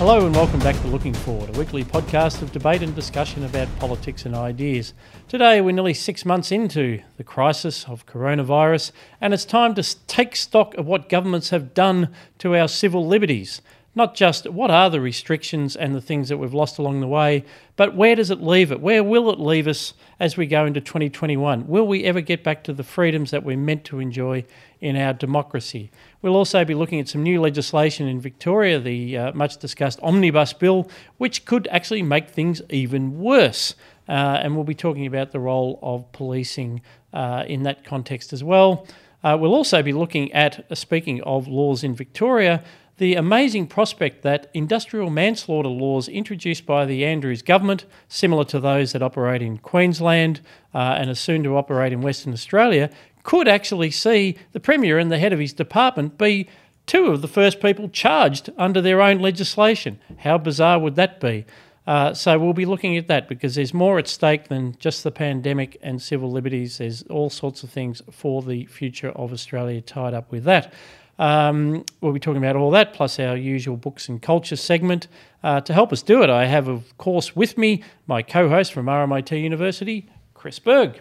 Hello and welcome back to Looking Forward, a weekly podcast of debate and discussion about politics and ideas. Today we're nearly six months into the crisis of coronavirus, and it's time to take stock of what governments have done to our civil liberties. Not just what are the restrictions and the things that we've lost along the way, but where does it leave it? Where will it leave us as we go into 2021? Will we ever get back to the freedoms that we're meant to enjoy in our democracy? We'll also be looking at some new legislation in Victoria, the uh, much discussed Omnibus Bill, which could actually make things even worse. Uh, and we'll be talking about the role of policing uh, in that context as well. Uh, we'll also be looking at, uh, speaking of laws in Victoria, the amazing prospect that industrial manslaughter laws introduced by the Andrews government, similar to those that operate in Queensland uh, and are soon to operate in Western Australia, could actually see the Premier and the head of his department be two of the first people charged under their own legislation. How bizarre would that be? Uh, so we'll be looking at that because there's more at stake than just the pandemic and civil liberties. There's all sorts of things for the future of Australia tied up with that. Um, we'll be talking about all that, plus our usual books and culture segment. Uh, to help us do it, I have, of course, with me my co host from RMIT University, Chris Berg.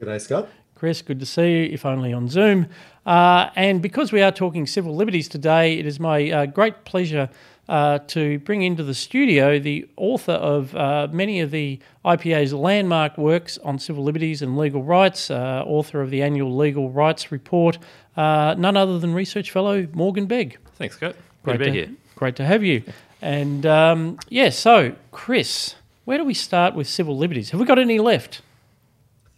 Good day, Scott. Chris, good to see you, if only on Zoom. Uh, and because we are talking civil liberties today, it is my uh, great pleasure uh, to bring into the studio the author of uh, many of the IPA's landmark works on civil liberties and legal rights, uh, author of the annual Legal Rights Report, uh, none other than research fellow Morgan Begg. Thanks, Scott. Great, great to be here. Great to have you. And um, yeah, so Chris, where do we start with civil liberties? Have we got any left?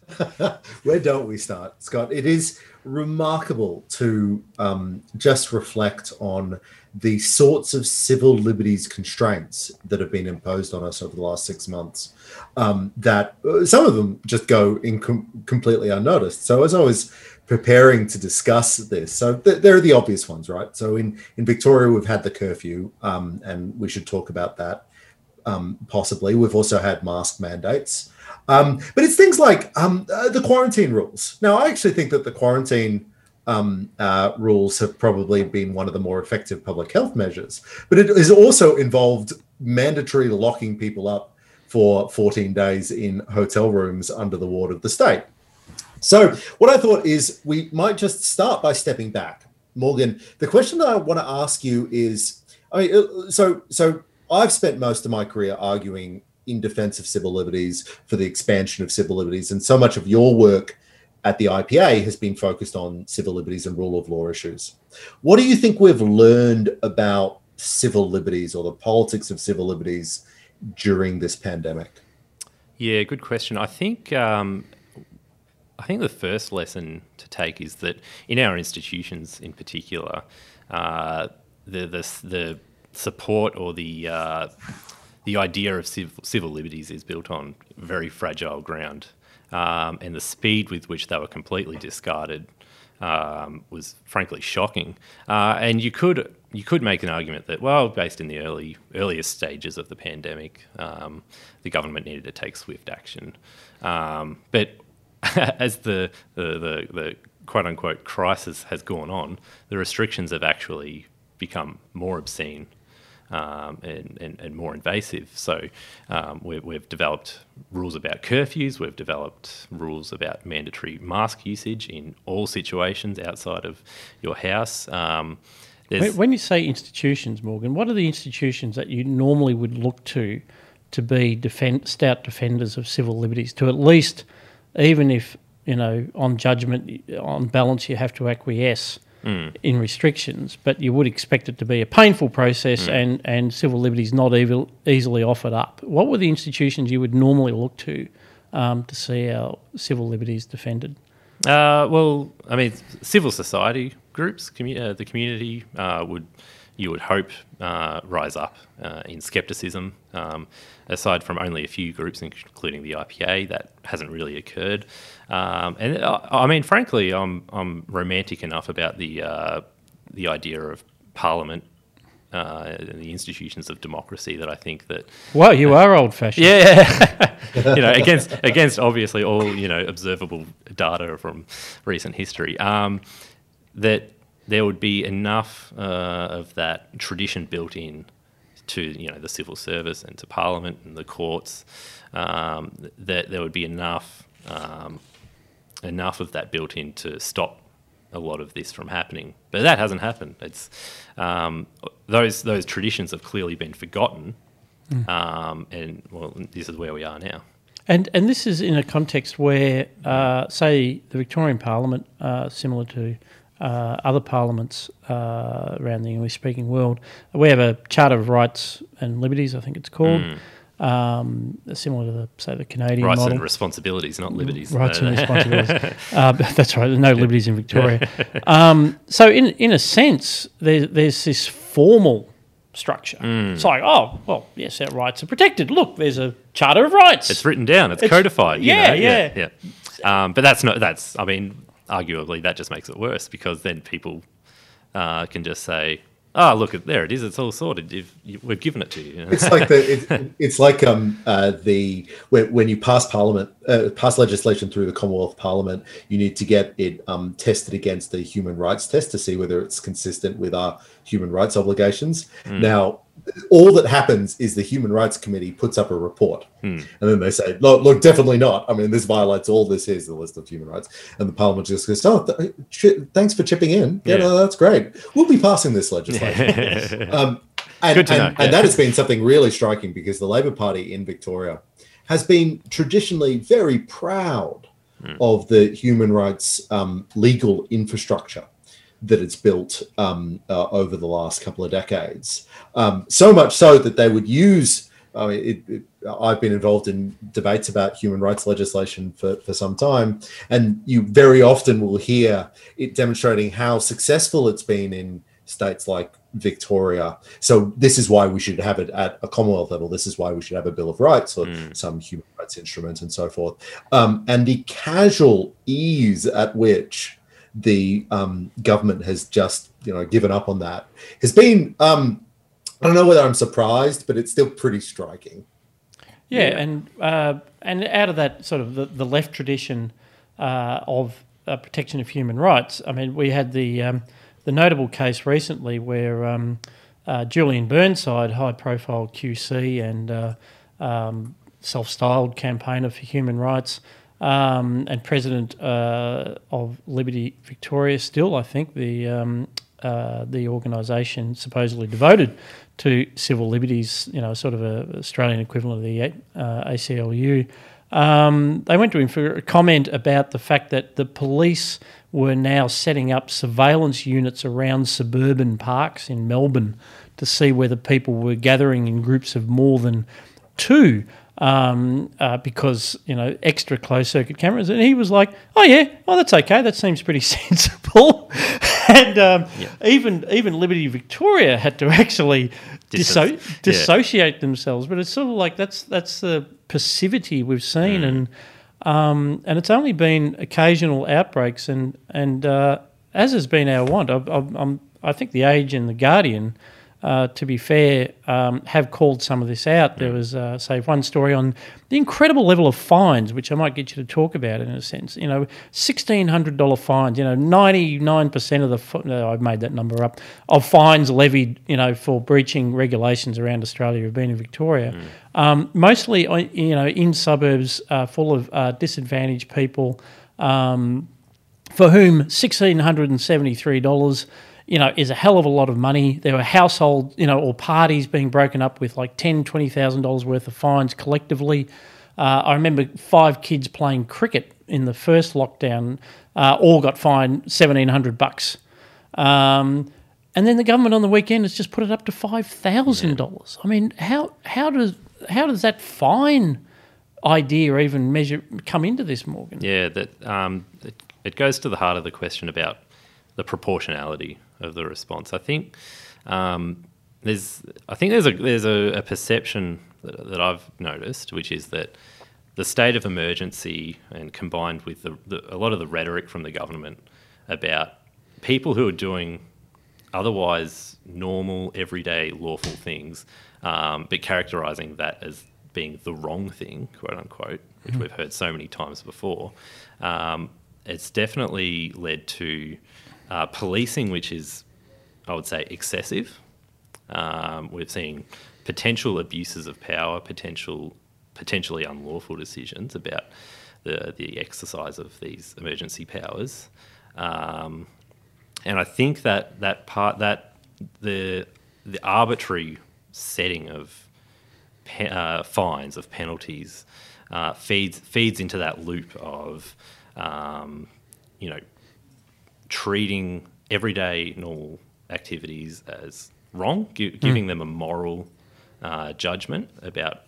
where don't we start, Scott? It is remarkable to um, just reflect on the sorts of civil liberties constraints that have been imposed on us over the last six months. Um, that uh, some of them just go in com- completely unnoticed. So as I was preparing to discuss this, so th- there are the obvious ones, right? So in in Victoria, we've had the curfew, um, and we should talk about that um, possibly. We've also had mask mandates. Um, but it's things like um, uh, the quarantine rules. Now, I actually think that the quarantine um, uh, rules have probably been one of the more effective public health measures, but it has also involved mandatory locking people up for 14 days in hotel rooms under the ward of the state. So, what I thought is we might just start by stepping back. Morgan, the question that I want to ask you is I mean, uh, so, so I've spent most of my career arguing in defense of civil liberties for the expansion of civil liberties. And so much of your work at the IPA has been focused on civil liberties and rule of law issues. What do you think we've learned about civil liberties or the politics of civil liberties during this pandemic? Yeah, good question. I think um, I think the first lesson to take is that in our institutions, in particular, uh, the, the the support or the uh, the idea of civil, civil liberties is built on very fragile ground, um, and the speed with which they were completely discarded um, was frankly shocking. Uh, and you could you could make an argument that well, based in the early earliest stages of the pandemic, um, the government needed to take swift action. Um, but as the, the the, the quote unquote crisis has gone on, the restrictions have actually become more obscene um, and, and, and, more invasive. So um, we, we've developed rules about curfews, we've developed rules about mandatory mask usage in all situations outside of your house. Um, when you say institutions, Morgan, what are the institutions that you normally would look to to be defend, stout defenders of civil liberties? To at least, even if you know on judgment, on balance, you have to acquiesce mm. in restrictions, but you would expect it to be a painful process mm. and, and civil liberties not evil, easily offered up. What were the institutions you would normally look to um, to see our civil liberties defended? Uh, well, I mean, civil society groups, commu- uh, the community uh, would you would hope uh, rise up uh, in scepticism. Um, aside from only a few groups, including the IPA, that hasn't really occurred. Um, and uh, I mean, frankly, I'm I'm romantic enough about the uh, the idea of Parliament uh, and the institutions of democracy that I think that. Well, you are old fashioned. Yeah, you know, against against obviously all you know observable data from recent history. Um, that there would be enough uh, of that tradition built in to you know the civil service and to Parliament and the courts, um, that there would be enough um, enough of that built in to stop a lot of this from happening. But that hasn't happened. It's um, those those traditions have clearly been forgotten, um, and well, this is where we are now. And and this is in a context where, uh, say, the Victorian Parliament, uh, similar to uh, other parliaments uh, around the English-speaking world, we have a Charter of Rights and Liberties, I think it's called, um, similar to the say the Canadian Rights model. and responsibilities, not liberties. Rights and responsibilities. uh, that's right. There's no liberties in Victoria. Um, so, in in a sense, there, there's this formal structure. It's like, oh, well, yes, our rights are protected. Look, there's a Charter of Rights. It's written down. It's, It's- codified. you yeah, know? yeah. yeah. yeah. Um, but that's not. That's. I mean, arguably, that just makes it worse because then people uh, can just say, "Oh, look, there it is. It's all sorted. You've, you, we've given it to you." It's like the it, it's like um uh, the when, when you pass parliament uh, pass legislation through the Commonwealth Parliament, you need to get it um, tested against the human rights test to see whether it's consistent with our human rights obligations. Now, all that happens is the Human Rights Committee puts up a report, and then they say, "Look, look, definitely not. I mean, this violates all this. Here's the list of human rights." And the Parliament just goes, "Oh, th- ch- thanks for chipping in. Yeah, Yeah. no, that's great. We'll be passing this legislation." um, and, Good to and, know, and that has been something really striking because the Labor Party in Victoria has been traditionally very proud Hmm. of the human rights um, legal infrastructure that it's built um, uh, over the last couple of decades. Um, so much so that they would use. I mean, it, it, I've been involved in debates about human rights legislation for, for some time, and you very often will hear it demonstrating how successful it's been in states like Victoria. So this is why we should have it at a Commonwealth level. This is why we should have a Bill of Rights or some human rights instrument and so forth. Um, and the casual ease at which the um, government has just you know given up on that has been um, I don't know whether I'm surprised, but it's still pretty striking. Yeah, and uh, and out of that sort of the, the left tradition uh, of uh, protection of human rights, I mean, we had the um, the notable case recently where um, uh, Julian Burnside, high profile QC and uh, um, self styled campaigner for human rights. Um, and president uh, of Liberty Victoria, still, I think the um, uh, the organisation supposedly devoted to civil liberties, you know, sort of a Australian equivalent of the uh, ACLU. Um, they went to him for a comment about the fact that the police were now setting up surveillance units around suburban parks in Melbourne to see whether people were gathering in groups of more than two. Um, uh, because you know extra closed circuit cameras, and he was like, "Oh yeah, oh that's okay, that seems pretty sensible." And um, even even Liberty Victoria had to actually disso- Yeah. dissociate themselves. But it's sort of like that's that's the passivity we've seen, and um, and it's only been occasional outbreaks, and and uh, as has been our want, I, I, I'm, I think the Age and the Guardian. Uh, to be fair, um, have called some of this out. There was, uh, say, one story on the incredible level of fines, which I might get you to talk about in a sense. You know, sixteen hundred dollar fines. You know, ninety nine percent of the no, I've made that number up of fines levied. You know, for breaching regulations around Australia have been in Victoria, um, mostly uh, you know in suburbs uh, full of uh, disadvantaged people. Um, for whom sixteen hundred and seventy three dollars, you know, is a hell of a lot of money. There were household, you know, or parties being broken up with like ten, twenty thousand dollars worth of fines collectively. Uh, I remember five kids playing cricket in the first lockdown, uh, all got fined seventeen hundred bucks. Um, and then the government on the weekend has just put it up to five thousand dollars. I mean, how how does how does that fine idea even measure come into this, Morgan? Yeah, that um, it, it goes to the heart of the question about the proportionality of the response. I think um, there's I think there's a there's a, a perception that, that I've noticed, which is that the state of emergency and combined with the, the, a lot of the rhetoric from the government about people who are doing otherwise normal, everyday, lawful things, um, but characterizing that as being the wrong thing, quote unquote, which we've heard so many times before, um, it's definitely led to uh, policing, which is, I would say, excessive. Um, we've seen potential abuses of power, potential potentially unlawful decisions about the the exercise of these emergency powers. Um, and I think that that part that the the arbitrary setting of pe- uh, fines of penalties uh, feeds feeds into that loop of um, you know treating everyday normal activities as wrong, gi- giving them a moral uh, judgment about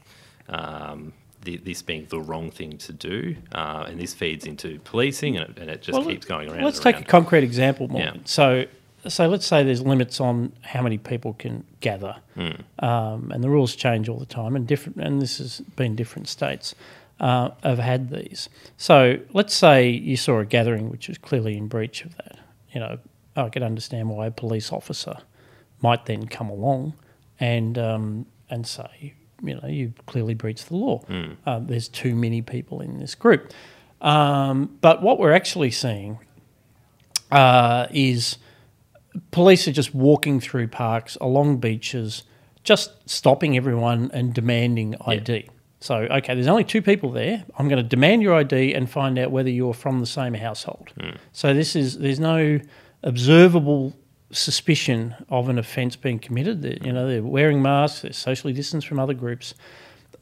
um, the, this being the wrong thing to do, uh, and this feeds into policing, and it, and it just Well, keeps going around. Let's take a concrete example, Morgan. Yeah. So, so let's say there's limits on how many people can gather, Hmm. um, and the rules change all the time, and different. And this has been different states uh, have had these. So let's say you saw a gathering which was clearly in breach of that. You know, I could understand why a police officer might then come along and um, and say, you know, you clearly breached the law. Uh, there's too many people in this group. Um, but what we're actually seeing uh, is police are just walking through parks, along beaches, just stopping everyone and demanding ID. So, okay, there's only two people there. I'm going to demand your ID and find out whether you're from the same household. So this is there's no observable suspicion of an offence being committed. They're, you know, they're wearing masks, they're socially distanced from other groups,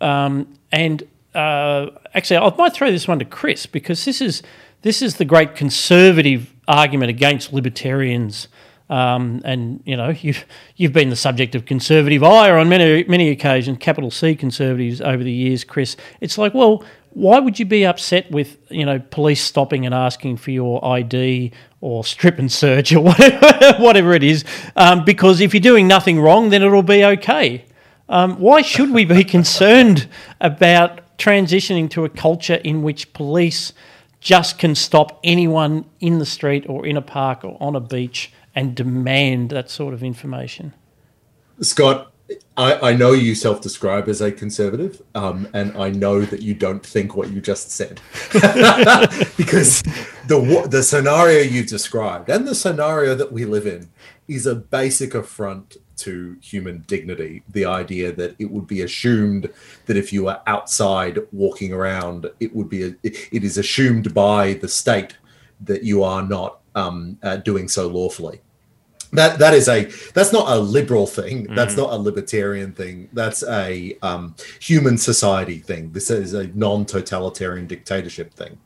um, and uh, actually, I might throw this one to Chris because this is this is the great conservative argument against libertarians. Um, and you know you've you've been the subject of conservative ire on many many occasions, capital C conservatives over the years, Chris. It's like, well, why would you be upset with you know police stopping and asking for your ID or strip and search or whatever whatever it is? Um, because if you're doing nothing wrong, then it'll be okay. Um, why should we be concerned about transitioning to a culture in which police just can stop anyone in the street or in a park or on a beach and demand that sort of information? Scott, I, I know you self describe as a conservative, um, and I know that you don't think what you just said. because the, the scenario you've described and the scenario that we live in is a basic affront to human dignity. The idea that it would be assumed that if you are outside walking around, it would be, a, it is assumed by the state that you are not um, uh, doing so lawfully that that is a that's not a liberal thing. That's not a libertarian thing. That's a um, human society thing. This is a non-totalitarian dictatorship thing.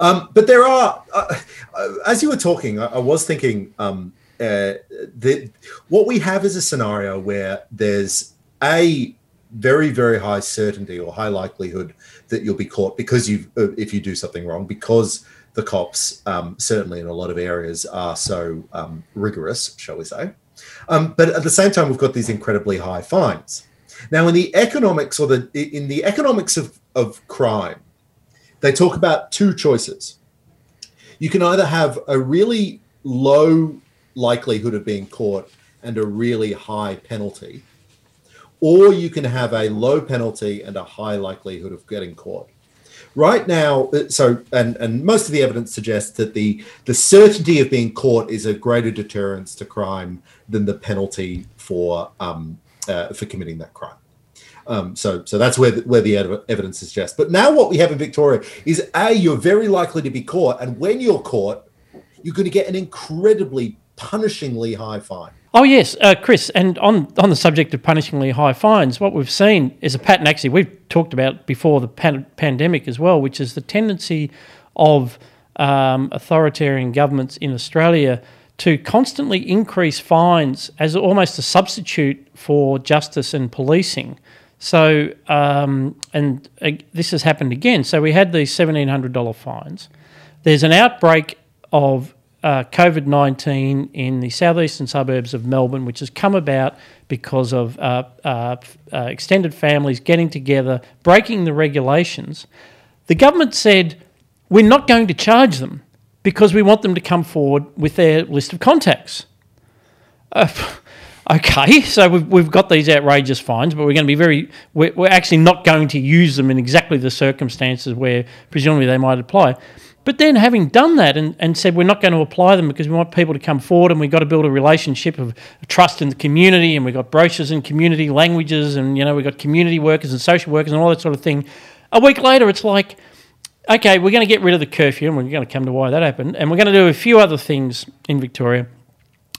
Um, but there are uh, uh, as you were talking i, I was thinking um, uh, that what we have is a scenario where there's a very very high certainty or high likelihood that you'll be caught because you uh, if you do something wrong because the cops um, certainly in a lot of areas are so um, rigorous shall we say. Um, but at the same time we've got these incredibly high fines. Now in the economics or the in the economics of, of crime they talk about two choices. You can either have a really low likelihood of being caught and a really high penalty or you can have a low penalty and a high likelihood of getting caught right now uh, so and and most of the evidence suggests that the the certainty of being caught is a greater deterrence to crime than the penalty for um uh, for committing that crime um, so, so that's where the, where the evidence suggests. But now, what we have in Victoria is a you're very likely to be caught, and when you're caught, you're going to get an incredibly punishingly high fine. Oh yes, uh, Chris. And on on the subject of punishingly high fines, what we've seen is a pattern. Actually, we've talked about before the pan- pandemic as well, which is the tendency of um, authoritarian governments in Australia to constantly increase fines as almost a substitute for justice and policing. So, um, and uh, this has happened again. So we had these seventeen hundred dollar fines. There's an outbreak of uh, COVID 19 in the southeastern suburbs of Melbourne, which has come about because of uh, uh, uh, extended families getting together, breaking the regulations. The government said, We're not going to charge them because we want them to come forward with their list of contacts. Uh, okay, so we've, we've got these outrageous fines, but we're going to be very, we're, we're actually not going to use them in exactly the circumstances where presumably they might apply. But then, having done that and, and said we're not going to apply them because we want people to come forward and we've got to build a relationship of trust in the community and we've got brochures and community languages and, you know, we've got community workers and social workers and all that sort of thing. A week later, it's like, okay, we're going to get rid of the curfew and we're going to come to why that happened. And we're going to do a few other things in Victoria.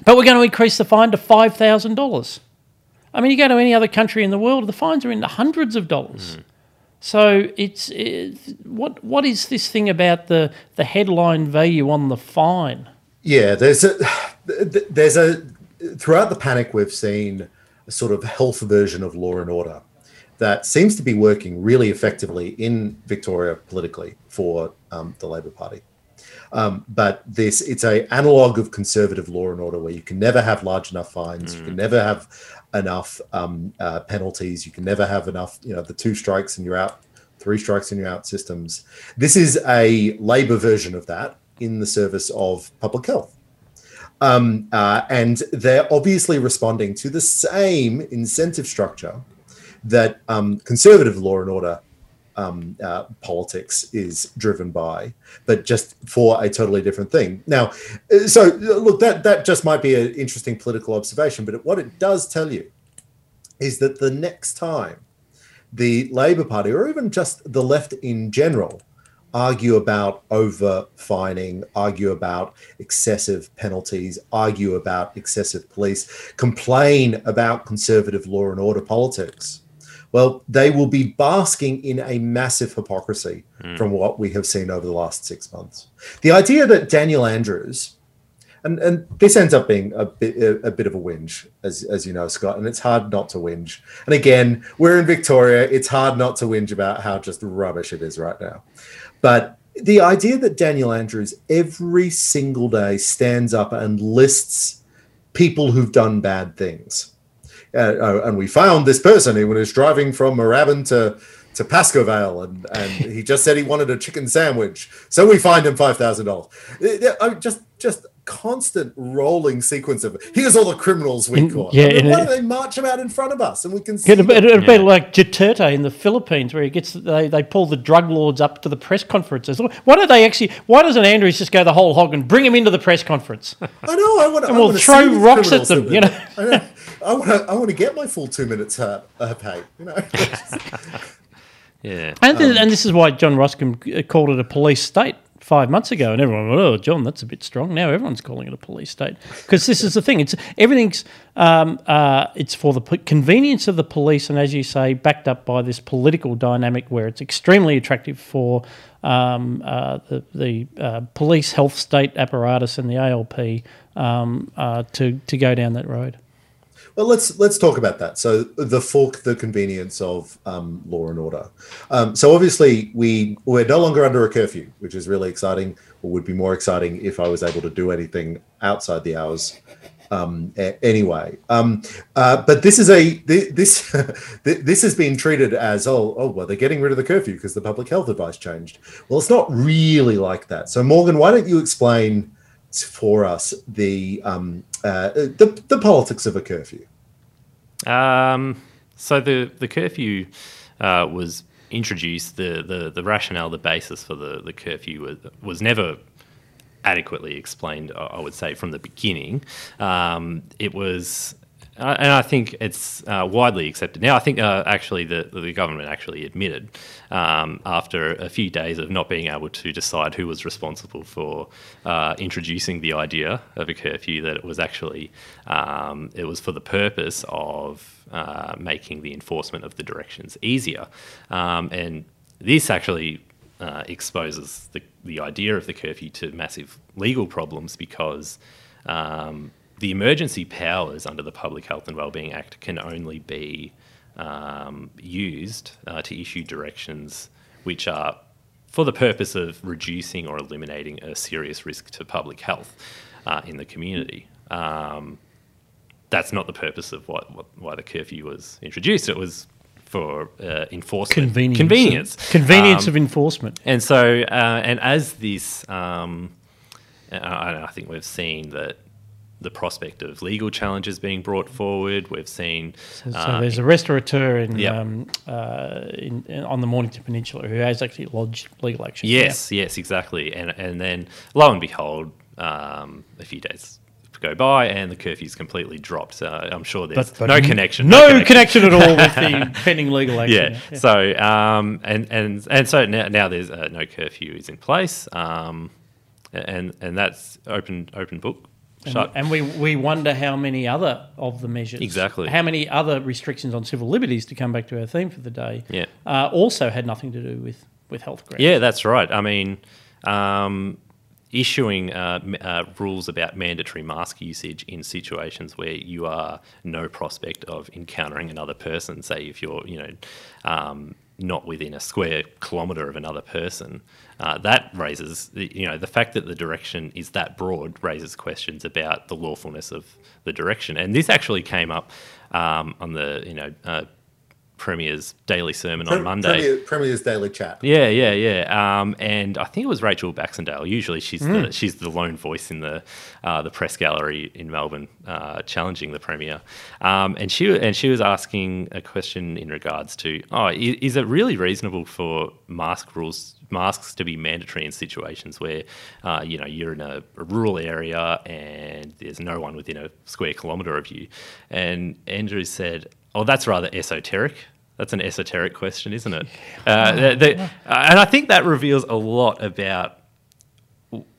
But we're going to increase the fine to $5,000. I mean, you go to any other country in the world, the fines are in the hundreds of dollars. Mm. So it's, it's, what what is this thing about the the headline value on the fine? Yeah, there's a there's a throughout the panic we've seen a sort of health version of law and order that seems to be working really effectively in Victoria politically for um, the Labor Party. Um, but this it's a analog of conservative law and order where you can never have large enough fines, mm. you can mm. never have enough um, uh, penalties. You can never have enough, you know, the two strikes and you're out, three strikes and you're out systems. This is a Labor version of that in the service of public health. Um, uh, and they're obviously responding to the same incentive structure that um, conservative law and order um, uh, politics is driven by, but just for a totally different thing. Now, uh, so look, that that just might be an interesting political observation, but what it does tell you is that the next time the Labor Party, or even just the left in general, argue about over fining, argue about excessive penalties, argue about excessive police, complain about conservative law and order politics well, they will be basking in a massive hypocrisy mm. from what we have seen over the last six months. The idea that Daniel Andrews, and, and this ends up being a bit a, a bit of a whinge, as, as you know, Scott, and it's hard not to whinge. And again, we're in Victoria, it's hard not to whinge about how just rubbish it is right now. But the idea that Daniel Andrews every single day stands up and lists people who've done bad things uh, uh, and we found this person who was driving from Moorabbin to to Pascoe Vale, and, and he just said he wanted a chicken sandwich. So we fined him five thousand dollars. Uh, just just constant rolling sequence of here's all the criminals we caught. Yeah, I mean, why do they march them out in front of us and we can see? It'll, it'll yeah. be like Duterte in the Philippines, where he gets they, they pull the drug lords up to the press conferences. Why don't they actually? Why doesn't Andrews just go the whole hog and bring him into the press conference? I know. I want. and we'll throw rocks at them. You know. I know. I want to. I want to get my full two minutes uh, uh, pay. You know. yeah. And, um, and this is why John Roskam called it a police state five months ago, and everyone went, "Oh, John, that's a bit strong." Now everyone's calling it a police state because this is the thing. It's everything's um, uh, it's for the convenience of the police, and as you say, backed up by this political dynamic where it's extremely attractive for um, uh, the, the uh, police health state apparatus and the ALP um, uh, to to go down that road. Well, let's let's talk about that. So the fork, the convenience of um, law and order. Um, so obviously we we're no longer under a curfew, which is really exciting. Or would be more exciting if I was able to do anything outside the hours. Um, a- anyway, um, uh, but this is a this this has been treated as oh oh well they're getting rid of the curfew because the public health advice changed. Well, it's not really like that. So Morgan, why don't you explain? For us the um, uh, the, the politics of a curfew? Um, so the the curfew uh, was introduced. The, the the rationale, the basis for the the curfew was was never adequately explained. I would say from the beginning. Um, it was uh, and I think it's uh, widely accepted now. I think uh, actually the, the government actually admitted um, after a few days of not being able to decide who was responsible for uh, introducing the idea of a curfew that it was actually um, it was for the purpose of uh, making the enforcement of the directions easier, um, and this actually uh, exposes the, the idea of the curfew to massive legal problems because. Um, the emergency powers under the Public Health and Wellbeing Act can only be um, used uh, to issue directions which are for the purpose of reducing or eliminating a serious risk to public health uh, in the community. Um, that's not the purpose of what, what, why the curfew was introduced. It was for uh, enforcement, convenience, convenience, convenience um, of enforcement. And so, uh, and as this, um, I, I think we've seen that the prospect of legal challenges being brought forward. We've seen. So, so uh, there's a restaurateur in, Yep. um, uh, in, in on the Mornington Peninsula who has actually lodged legal action. Yes, yes, exactly. And and then lo and behold, um, a few days go by and the curfew's completely dropped. So I'm sure there's But, but no connection. No, connection. at all with the pending legal action. Yeah. So um, and and and so now, now there's uh, no curfew is in place. Um, and and that's open open book. Shut. And, and we, we wonder how many other of the measures, Exactly. how many other restrictions on civil liberties, to come back to our theme for the day, Yeah. uh, also had nothing to do with, with health grounds. Yeah, that's right. I mean, um, issuing uh, uh, rules about mandatory mask usage in situations where you are no prospect of encountering another person, say if you're, you know, um, not within a square kilometre of another person, uh, that raises, you know, the fact that the direction is that broad raises questions about the lawfulness of the direction. And this actually came up um, on the, you know, uh, Premier's daily sermon on Monday. Premier, Premier's Daily Chat. Yeah, yeah, yeah. Um, and I think it was Rachel Baxendale. Usually, she's the she's the lone voice in the uh, the press gallery in Melbourne, uh, challenging the premier. Um, and she and she was asking a question in regards to, oh, is, is it really reasonable for mask rules masks to be mandatory in situations where uh, you know you're in a, a rural area and there's no one within a square kilometre of you? And Andrew said, oh, that's rather esoteric. That's an esoteric question, isn't it? Uh, the- the- and I think that reveals a lot about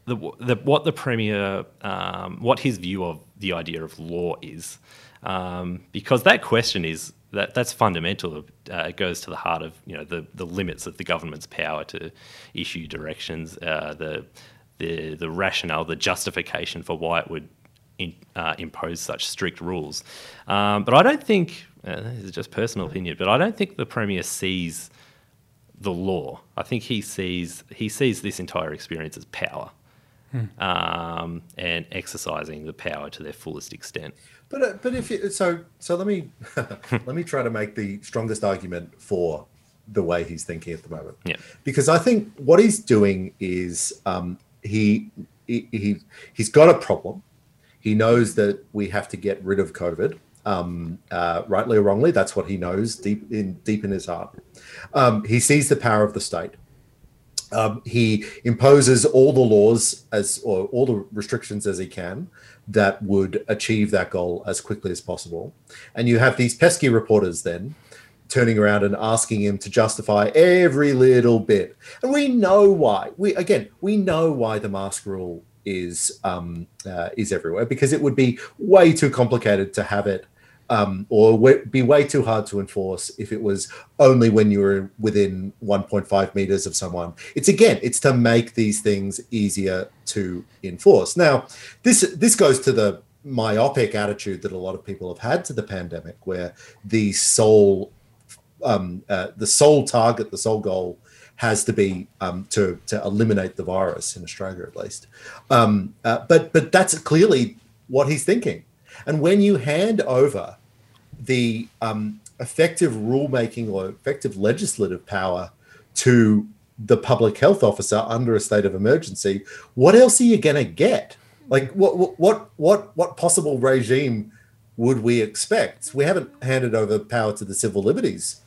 the, what the premier, um, what his view of the idea of law is, um, because that question is that that's fundamental. Uh, it goes to the heart of you know the the limits of the government's power to issue directions, uh, the the the rationale, the justification for why it would in, uh, impose such strict rules. Um, but I don't think uh, this is just personal opinion, but I don't think the premier sees the law. I think he sees he sees this entire experience as power, um, and exercising the power to their fullest extent. But uh, but if you, so so let me let me try to make the strongest argument for the way he's thinking at the moment. Yeah. Because I think what he's doing is um, he, he he he's got a problem. He knows that we have to get rid of COVID. Um, uh, rightly or wrongly, that's what he knows deep in deep in his heart. Um, he sees the power of the state. Um, he imposes all the laws as or all the restrictions as he can that would achieve that goal as quickly as possible. And you have these pesky reporters then turning around and asking him to justify every little bit. And we know why. We again, we know why the mask rule is um, uh, is everywhere because it would be way too complicated to have it um, or w- be way too hard to enforce if it was only when you were within 1.5 meters of someone. It's again, it's to make these things easier to enforce. Now, this this goes to the myopic attitude that a lot of people have had to the pandemic, where the sole um, uh, the sole target, the sole goal has to be um, to to eliminate the virus in Australia, at least. Um, uh, but but that's clearly what he's thinking. And when you hand over the um, effective rulemaking or effective legislative power to the public health officer under a state of emergency, what else are you going to get? Like what what what what what possible regime would we expect? We haven't handed over power to the civil liberties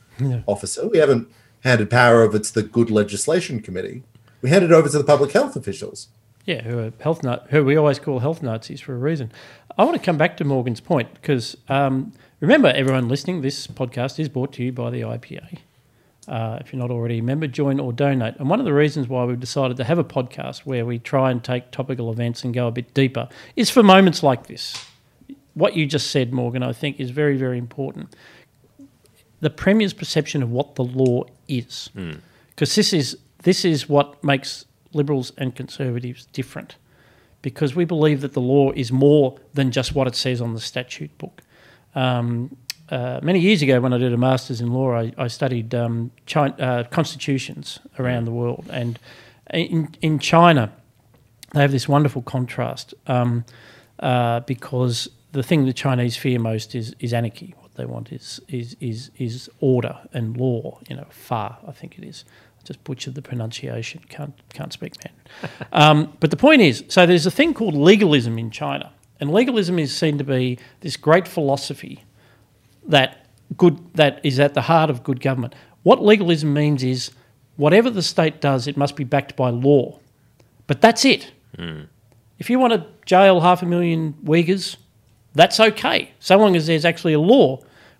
officer. We haven't handed power over to the good legislation committee. We handed it over to the public health officials. Yeah, who are health nut, who we always call health Nazis for a reason. I want to come back to Morgan's point because um, remember, everyone listening, this podcast is brought to you by the IPA. Uh, if you're not already a member, join or donate. And one of the reasons why we've decided to have a podcast where we try and take topical events and go a bit deeper is for moments like this. What you just said, Morgan, I think is very, very important. The Premier's perception of what the law is, because this is this is what makes Liberals and Conservatives different, because we believe that the law is more than just what it says on the statute book. Um, uh, many years ago, when I did a master's in law, I, I studied um, China, uh, constitutions around the world, and in in China, they have this wonderful contrast um, uh, because the thing the Chinese fear most is is anarchy. They want is is is is order and law. You know, fa I think it is. I just butchered the pronunciation. Can't can't speak man. um, but the point is, so there's a thing called legalism in China, And legalism is seen to be this great philosophy that good that is at the heart of good government. What legalism means is whatever the state does, it must be backed by law. But that's it. If you want to jail half a million Uyghurs, that's okay, so long as there's actually a law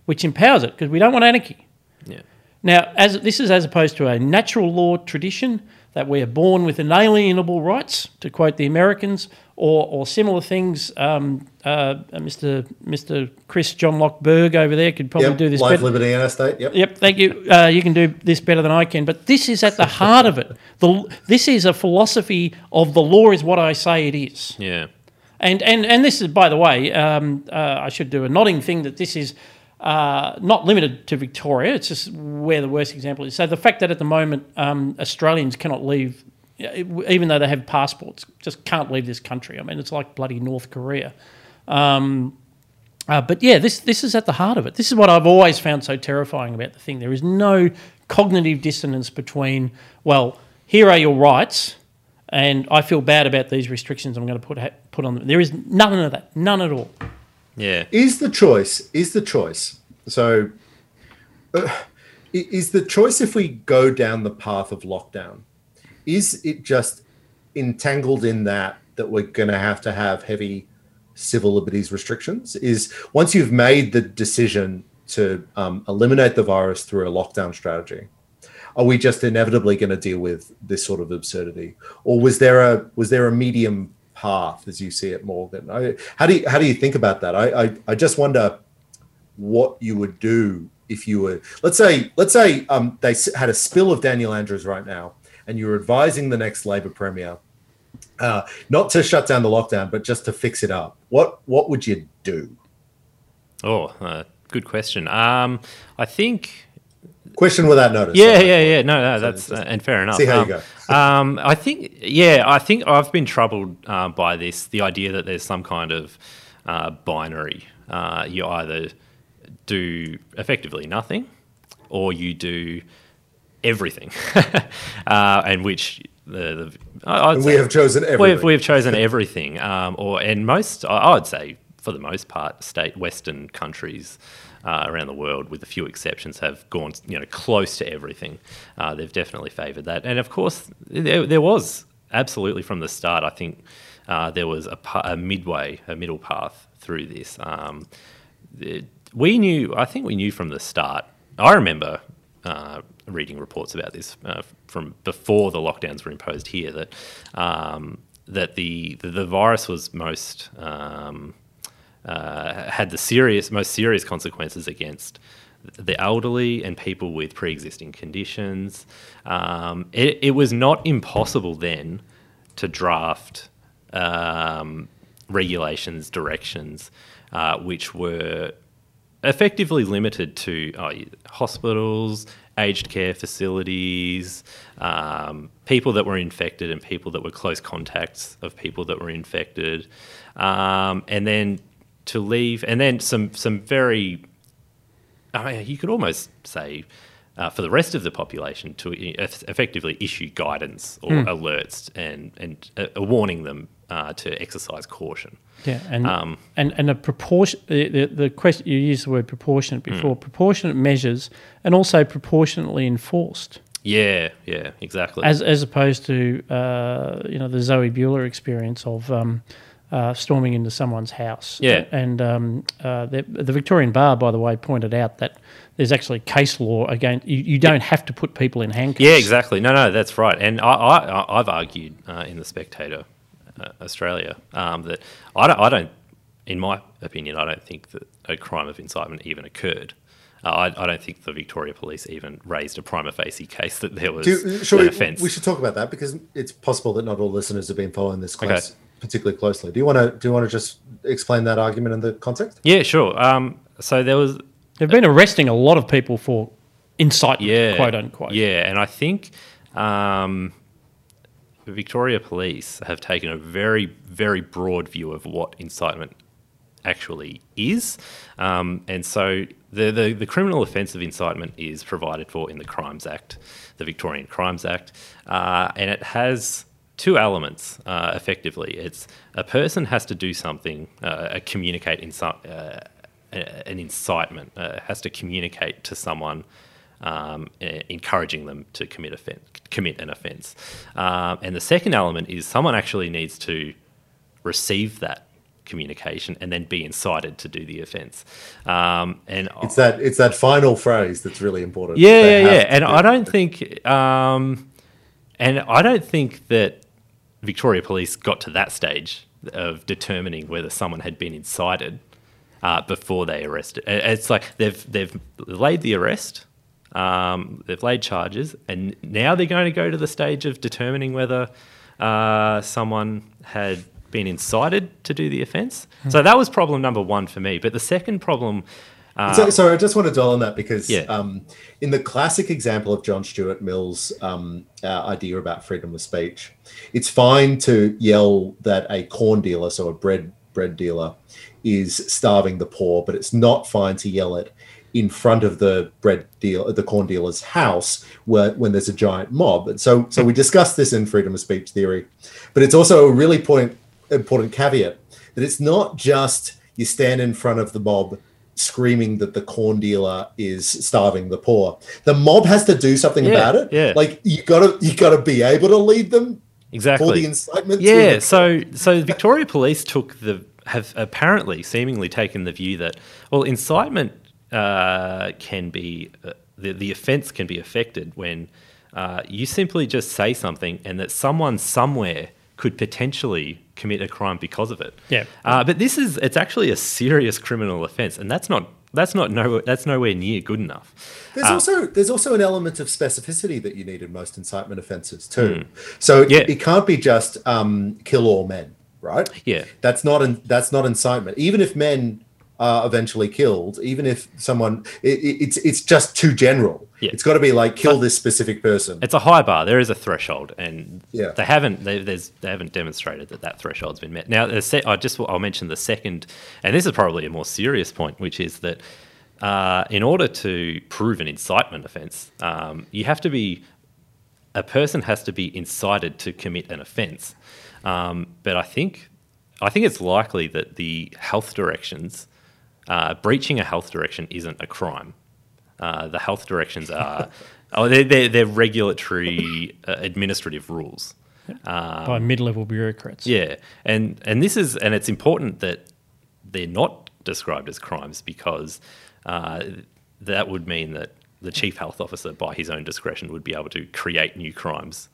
which empowers it, because we don't want anarchy. Yeah. Now, as this is as opposed to a natural law tradition that we are born with inalienable rights, to quote the Americans, or, or similar things. Um, uh, Mr. Mr. Chris John Locke Berg over there could probably Yep, do this life, better. liberty, and estate. Yep. Yep, thank you. Uh, you can do this better than I can, but this is at the heart of it. The, this is a philosophy of the law is what I say it is. Yeah. And and and this is, by the way, um, uh, I should do a nodding thing that this is uh, not limited to Victoria. It's just where the worst example is. So the fact that at the moment um, Australians cannot leave, even though they have passports, just can't leave this country. I mean, it's like bloody North Korea. Um, uh, but yeah, this this is at the heart of it. This is what I've always found so terrifying about the thing. There is no cognitive dissonance between, well, here are your rights, and I feel bad about these restrictions I'm going to put put on them. There is none of that, none at all. Yeah. Is the choice? Is the choice? So, uh, is the choice if we go down the path of lockdown? Is it just entangled in that that we're going to have to have heavy civil liberties restrictions? Is once you've made the decision to um, eliminate the virus through a lockdown strategy, are we just inevitably going to deal with this sort of absurdity, or was there a was there a medium path as you see it, Morgan? I, how do you how do you think about that? I, I I just wonder what you would do if you were let's say let's say um, they had a spill of Daniel Andrews right now, and you're advising the next Labor premier uh, not to shut down the lockdown, but just to fix it up. What what would you do? Oh, uh, good question. Um, I think Question without notice. Yeah, yeah, yeah. No, no, that's just uh, and fair enough. see how um, you go. um, I think, yeah, I think I've been troubled uh, by this. The idea that there's some kind of uh, binary. Uh, you either do effectively nothing, or you do everything, uh, and which the, the I- I'd say- we have chosen everything. We've, we've chosen everything, um, or and most I I would say for the most part, state Western countries uh, around the world, with a few exceptions, have gone you know close to everything. Uh, they've definitely favoured that, and of course there, there was absolutely from the start. I think uh, there was a, a midway, a middle path through this. Um, we knew, I think we knew from the start. I remember uh, reading reports about this uh, from before the lockdowns were imposed here that um, that the, the the virus was most um, uh, had the serious most serious consequences against the elderly and people with pre-existing conditions. Um, it, it was not impossible then to draft um, regulations, directions, uh, which were effectively limited to uh, hospitals, aged care facilities, um, people that were infected, and people that were close contacts of people that were infected, um, and then to leave, and then some some very, I mean, you could almost say. Uh, for the rest of the population to effectively issue guidance or alerts and, and uh, warning them uh, to exercise caution. Yeah, and Um, and and a proportion. The, the, question you used the word proportionate Hmm. before. Proportionate measures, and also proportionately enforced, Yeah, yeah, exactly. as as opposed to uh, you know the Zoe Buhler experience of um, uh, storming into someone's house. Yeah. and um, uh, the, the Victorian Bar, by the way, pointed out that there's actually case law against you. You don't have to put people in handcuffs. Yeah, exactly. No, no, that's right. And I, I, I've argued uh, in the Spectator, uh, Australia, um, that I don't, I don't, in my opinion, I don't think that a crime of incitement even occurred. Uh, I, I don't think the Victoria Police even raised a prima facie case that there was Do, shall an we, offence. we should talk about that because it's possible that not all listeners have been following this Okay. Case particularly closely. Do you want to do you want to just explain that argument in the context? yeah, sure. Um, so there was they've been arresting a lot of people for incitement, yeah, quote unquote. Yeah, and I think um, the Victoria Police have taken a very, very broad view of what incitement actually is, um, and so the, the the criminal offence of incitement is provided for in the Crimes Act, the Victorian Crimes Act, uh, and it has two elements uh, effectively. It's a person has to do something, uh, communicate insi- uh, an incitement, uh, has to communicate to someone. Um, encouraging them to commit offense, commit an offence, um, and the second element is someone actually needs to receive that communication and then be incited to do the offence. Um, and it's that it's that final phrase that's really important. Yeah, yeah, yeah. And I don't think, um, and I don't think that Victoria Police got to that stage of determining whether someone had been incited uh, before they arrested. It's like they've they've laid the arrest. Um, they've laid charges, and now they're going to go to the stage of determining whether uh, someone had been incited to do the offence. Mm. So that was problem number one for me. But the second problem. Uh, so, sorry, I just want to dwell on that because yeah. um, in the classic example of John Stuart Mill's um, uh, idea about freedom of speech, it's fine to yell that a corn dealer, so a bread bread dealer, is starving the poor, but it's not fine to yell it in front of the bread deal the corn dealer's house where when there's a giant mob and so so we discussed this in freedom of speech theory but it's also a really point important caveat that it's not just you stand in front of the mob screaming that the corn dealer is starving the poor. The mob has to do something yeah, about it. Yeah. Like you gotta you gotta be able to lead them. Exactly. For the incitement. Yeah. So so the Victoria Police took the have apparently seemingly taken the view that well incitement uh, can be uh, the the offence can be affected when uh, you simply just say something and that someone somewhere could potentially commit a crime because of it. Yeah. Uh, but this is it's actually a serious criminal offence, and that's not that's not no that's nowhere near good enough. There's uh, also there's also an element of specificity that you need in most incitement offences too. Mm. So yeah. it, it, can't be just um, kill all men, right? Yeah. That's not in, that's not incitement. Even if men are eventually killed, even if someone it, it's it's just too general. Yeah. It's got to be like kill this specific person. It's a high bar. There is a threshold, and yeah. they haven't they, they haven't demonstrated that that threshold's been met. Now, I just I'll mention the second, and this is probably a more serious point, which is that uh, in order to prove an incitement offence, um, you have to be a person has to be incited to commit an offence. Um, but I think I think it's likely that the health directions uh, breaching a health direction isn't a crime. Uh, the health directions are oh, they're, they're, they're regulatory uh, administrative rules um, by mid-level bureaucrats. Yeah, and and this is and it's important that they're not described as crimes because uh, that would mean that the chief health officer, by his own discretion, would be able to create new crimes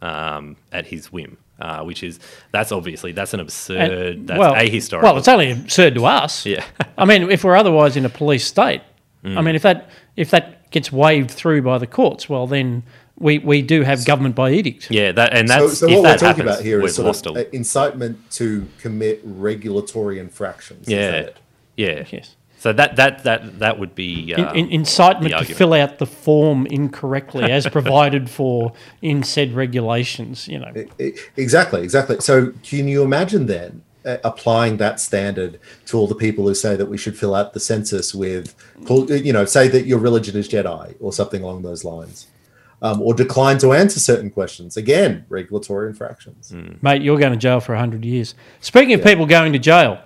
um, at his whim uh, which is that's obviously that's an absurd, and, that's well, ahistorical. Well, it's only absurd to us. Yeah. I mean, if we're otherwise in a police state, mm. I mean, if that if that gets waved through by the courts, well, then we, we do have government by edict. Yeah, that and that's so, so what we're talking happens, about here is sort of incitement to commit regulatory infractions. Yeah, yeah, yes. So that that that that would be uh, in, in, incitement to fill out the form incorrectly as provided for in said regulations. You know exactly, exactly. So can you imagine then uh, applying that standard to all the people who say that we should fill out the census with, you know, say that your religion is Jedi or something along those lines. Um, or decline to answer certain questions. Again, regulatory infractions. Mm. Mate, you're going to jail for 100 years. Speaking of yeah. people going to jail,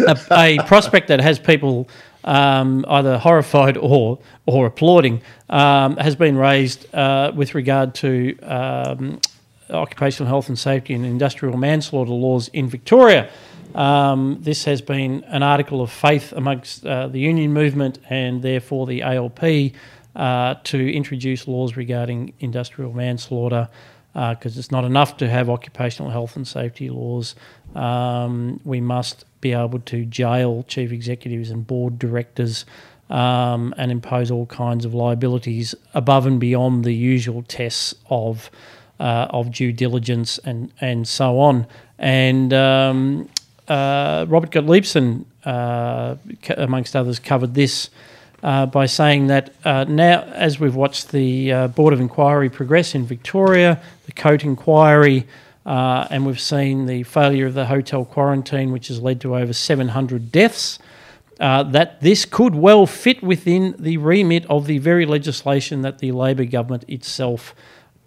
a, a prospect that has people um, either horrified or or applauding um, has been raised uh, with regard to um, occupational health and safety and industrial manslaughter laws in Victoria. Um, this has been an article of faith amongst uh, the union movement and therefore the ALP uh, to introduce laws regarding industrial manslaughter because uh, it's not enough to have occupational health and safety laws. Um, we must be able to jail chief executives and board directors um, and impose all kinds of liabilities above and beyond the usual tests of uh, of due diligence and and so on. And um, uh, Robert Gottliebsen, uh, amongst others, covered this. Uh, by saying that uh, now, as we've watched the uh, Board of Inquiry progress in Victoria, the Coate Inquiry, uh, and we've seen the failure of the hotel quarantine, which has led to over 700 deaths. Uh, that this could well fit within the remit of the very legislation that the Labor government itself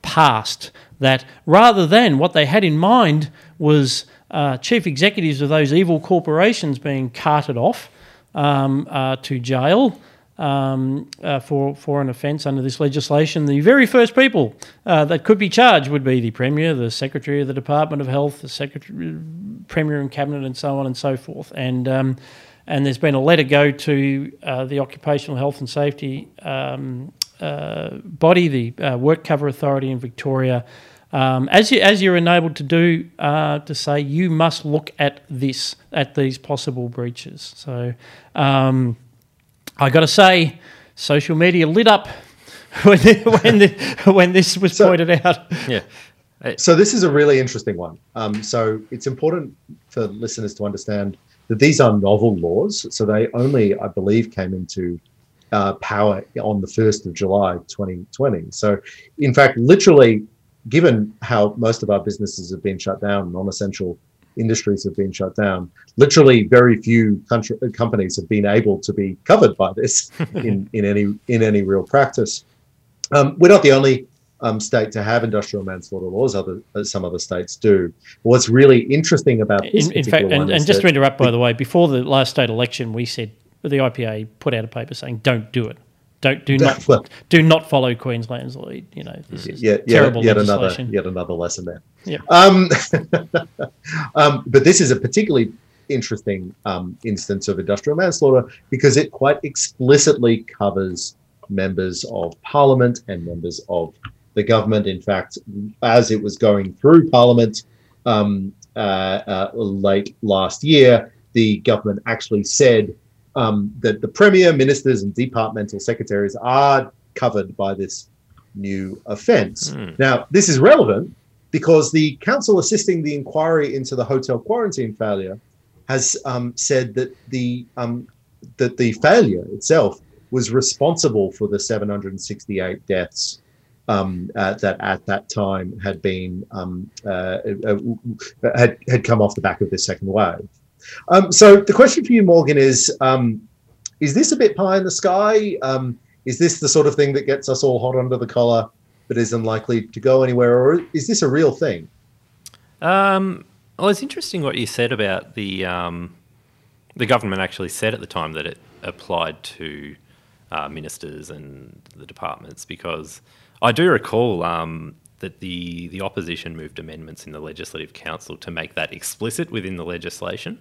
passed that rather than what they had in mind was uh, chief executives of those evil corporations being carted off um, uh, to jail um, uh, for for an offence under this legislation, the very first people uh, that could be charged would be the premier, the secretary of the Department of Health, the secretary, premier and cabinet, and so on and so forth. And um, and there's been a letter go to uh, the Occupational Health and Safety um, uh, body, the uh, Work Cover Authority in Victoria. Um, as you as you're enabled to do uh, to say you must look at this at these possible breaches. So um, I got to say, social media lit up when when, the, when this was So- pointed out. Yeah. So this is a really interesting one. Um, so it's important for listeners to understand that these are novel laws. So they only, I believe, came into uh, power on the 1st of July 2020. So, in fact, literally, given how most of our businesses have been shut down, non-essential industries have been shut down, literally very few country, companies have been able to be covered by this in, in any in any real practice. Um, we're not the only um, state to have industrial manslaughter laws. Other uh, some other states do. What's really interesting about this In, in fact, and, and just to interrupt, by the way, before the last state election, we said the IPA put out a paper saying, "Don't do it. Don't do not Well- do not follow Queensland's lead." You know, this is yeah, terrible yet, yet another yet another lesson there. Yeah. Um, um, but this is a particularly interesting um, instance of industrial manslaughter because it quite explicitly covers members of parliament and members of the government. In fact, as it was going through parliament um, uh, uh, late last year, the government actually said um, that the premier, ministers, and departmental secretaries are covered by this new offence. Hmm. Now, this is relevant because the counsel assisting the inquiry into the hotel quarantine failure has um, said that the um, that the failure itself was responsible for the 768 deaths um, uh, that at that time had been um, uh, uh, had had come off the back of this second wave. Um, so the question for you, Morgan, is: um, Is this a bit pie in the sky? Um, is this the sort of thing that gets us all hot under the collar, but is unlikely to go anywhere, or is this a real thing? Um, well, it's interesting what you said about the um, the government actually said at the time that it applied to uh, ministers and the departments because I do recall um, that the the opposition moved amendments in the legislative council to make that explicit within the legislation,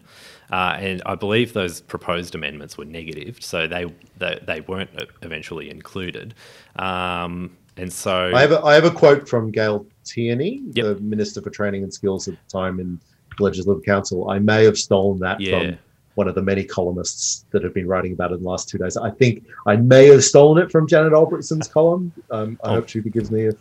uh, and I believe those proposed amendments were negative, so they they, they weren't eventually included. Um, and so I have a, I have a quote from Gayle Tierney, Yep. the Minister for Training and Skills at the time in the Legislative Council. I may have stolen that Yeah. from one of the many columnists that have been writing about it in the last two days. I think I may have stolen it from Janet Albrechtsen's column. Um, I Oh. hope she forgives me if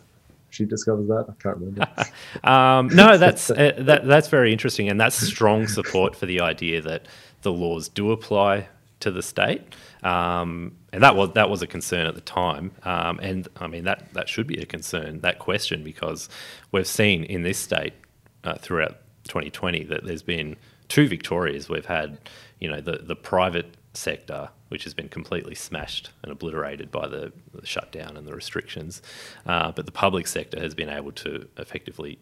she discovers that. I can't remember. Um, no, that's uh, that, that's very interesting, and that's strong support for the idea that the laws do apply to the state, um, and that was that was a concern at the time. Um, and I mean that that should be a concern that question because we've seen in this state uh, throughout 2020 that there's been two Victorias. We've had you know the the private sector which has been completely smashed and obliterated by the, the shutdown and the restrictions, uh, but the public sector has been able to effectively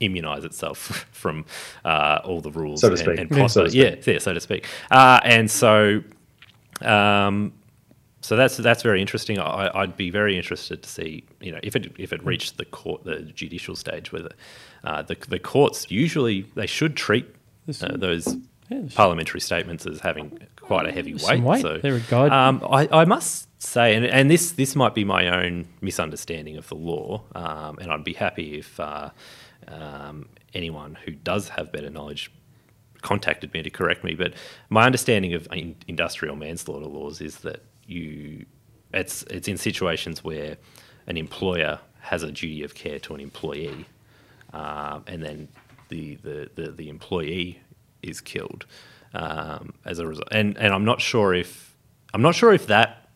immunize itself from uh, all the rules So to and, speak. and Yeah. prosper. So to speak. yeah, so to speak. Uh, and so, um, so that's that's very interesting. I, I'd be very interested to see, you know, if it if it reached the court, the judicial stage, whether uh, the the courts usually they should treat uh, those Yeah, parliamentary statements as having quite a heavy weight. some weight. So, They're a guide. um, I, I must say, and, and this this might be my own misunderstanding of the law, um, and I'd be happy if uh, um, anyone who does have better knowledge contacted me to correct me. But my understanding of in, industrial manslaughter laws is that you it's it's in situations where an employer has a duty of care to an employee, um, and then the, the, the, the employee is killed um, as a result. And and I'm not sure if I'm not sure if that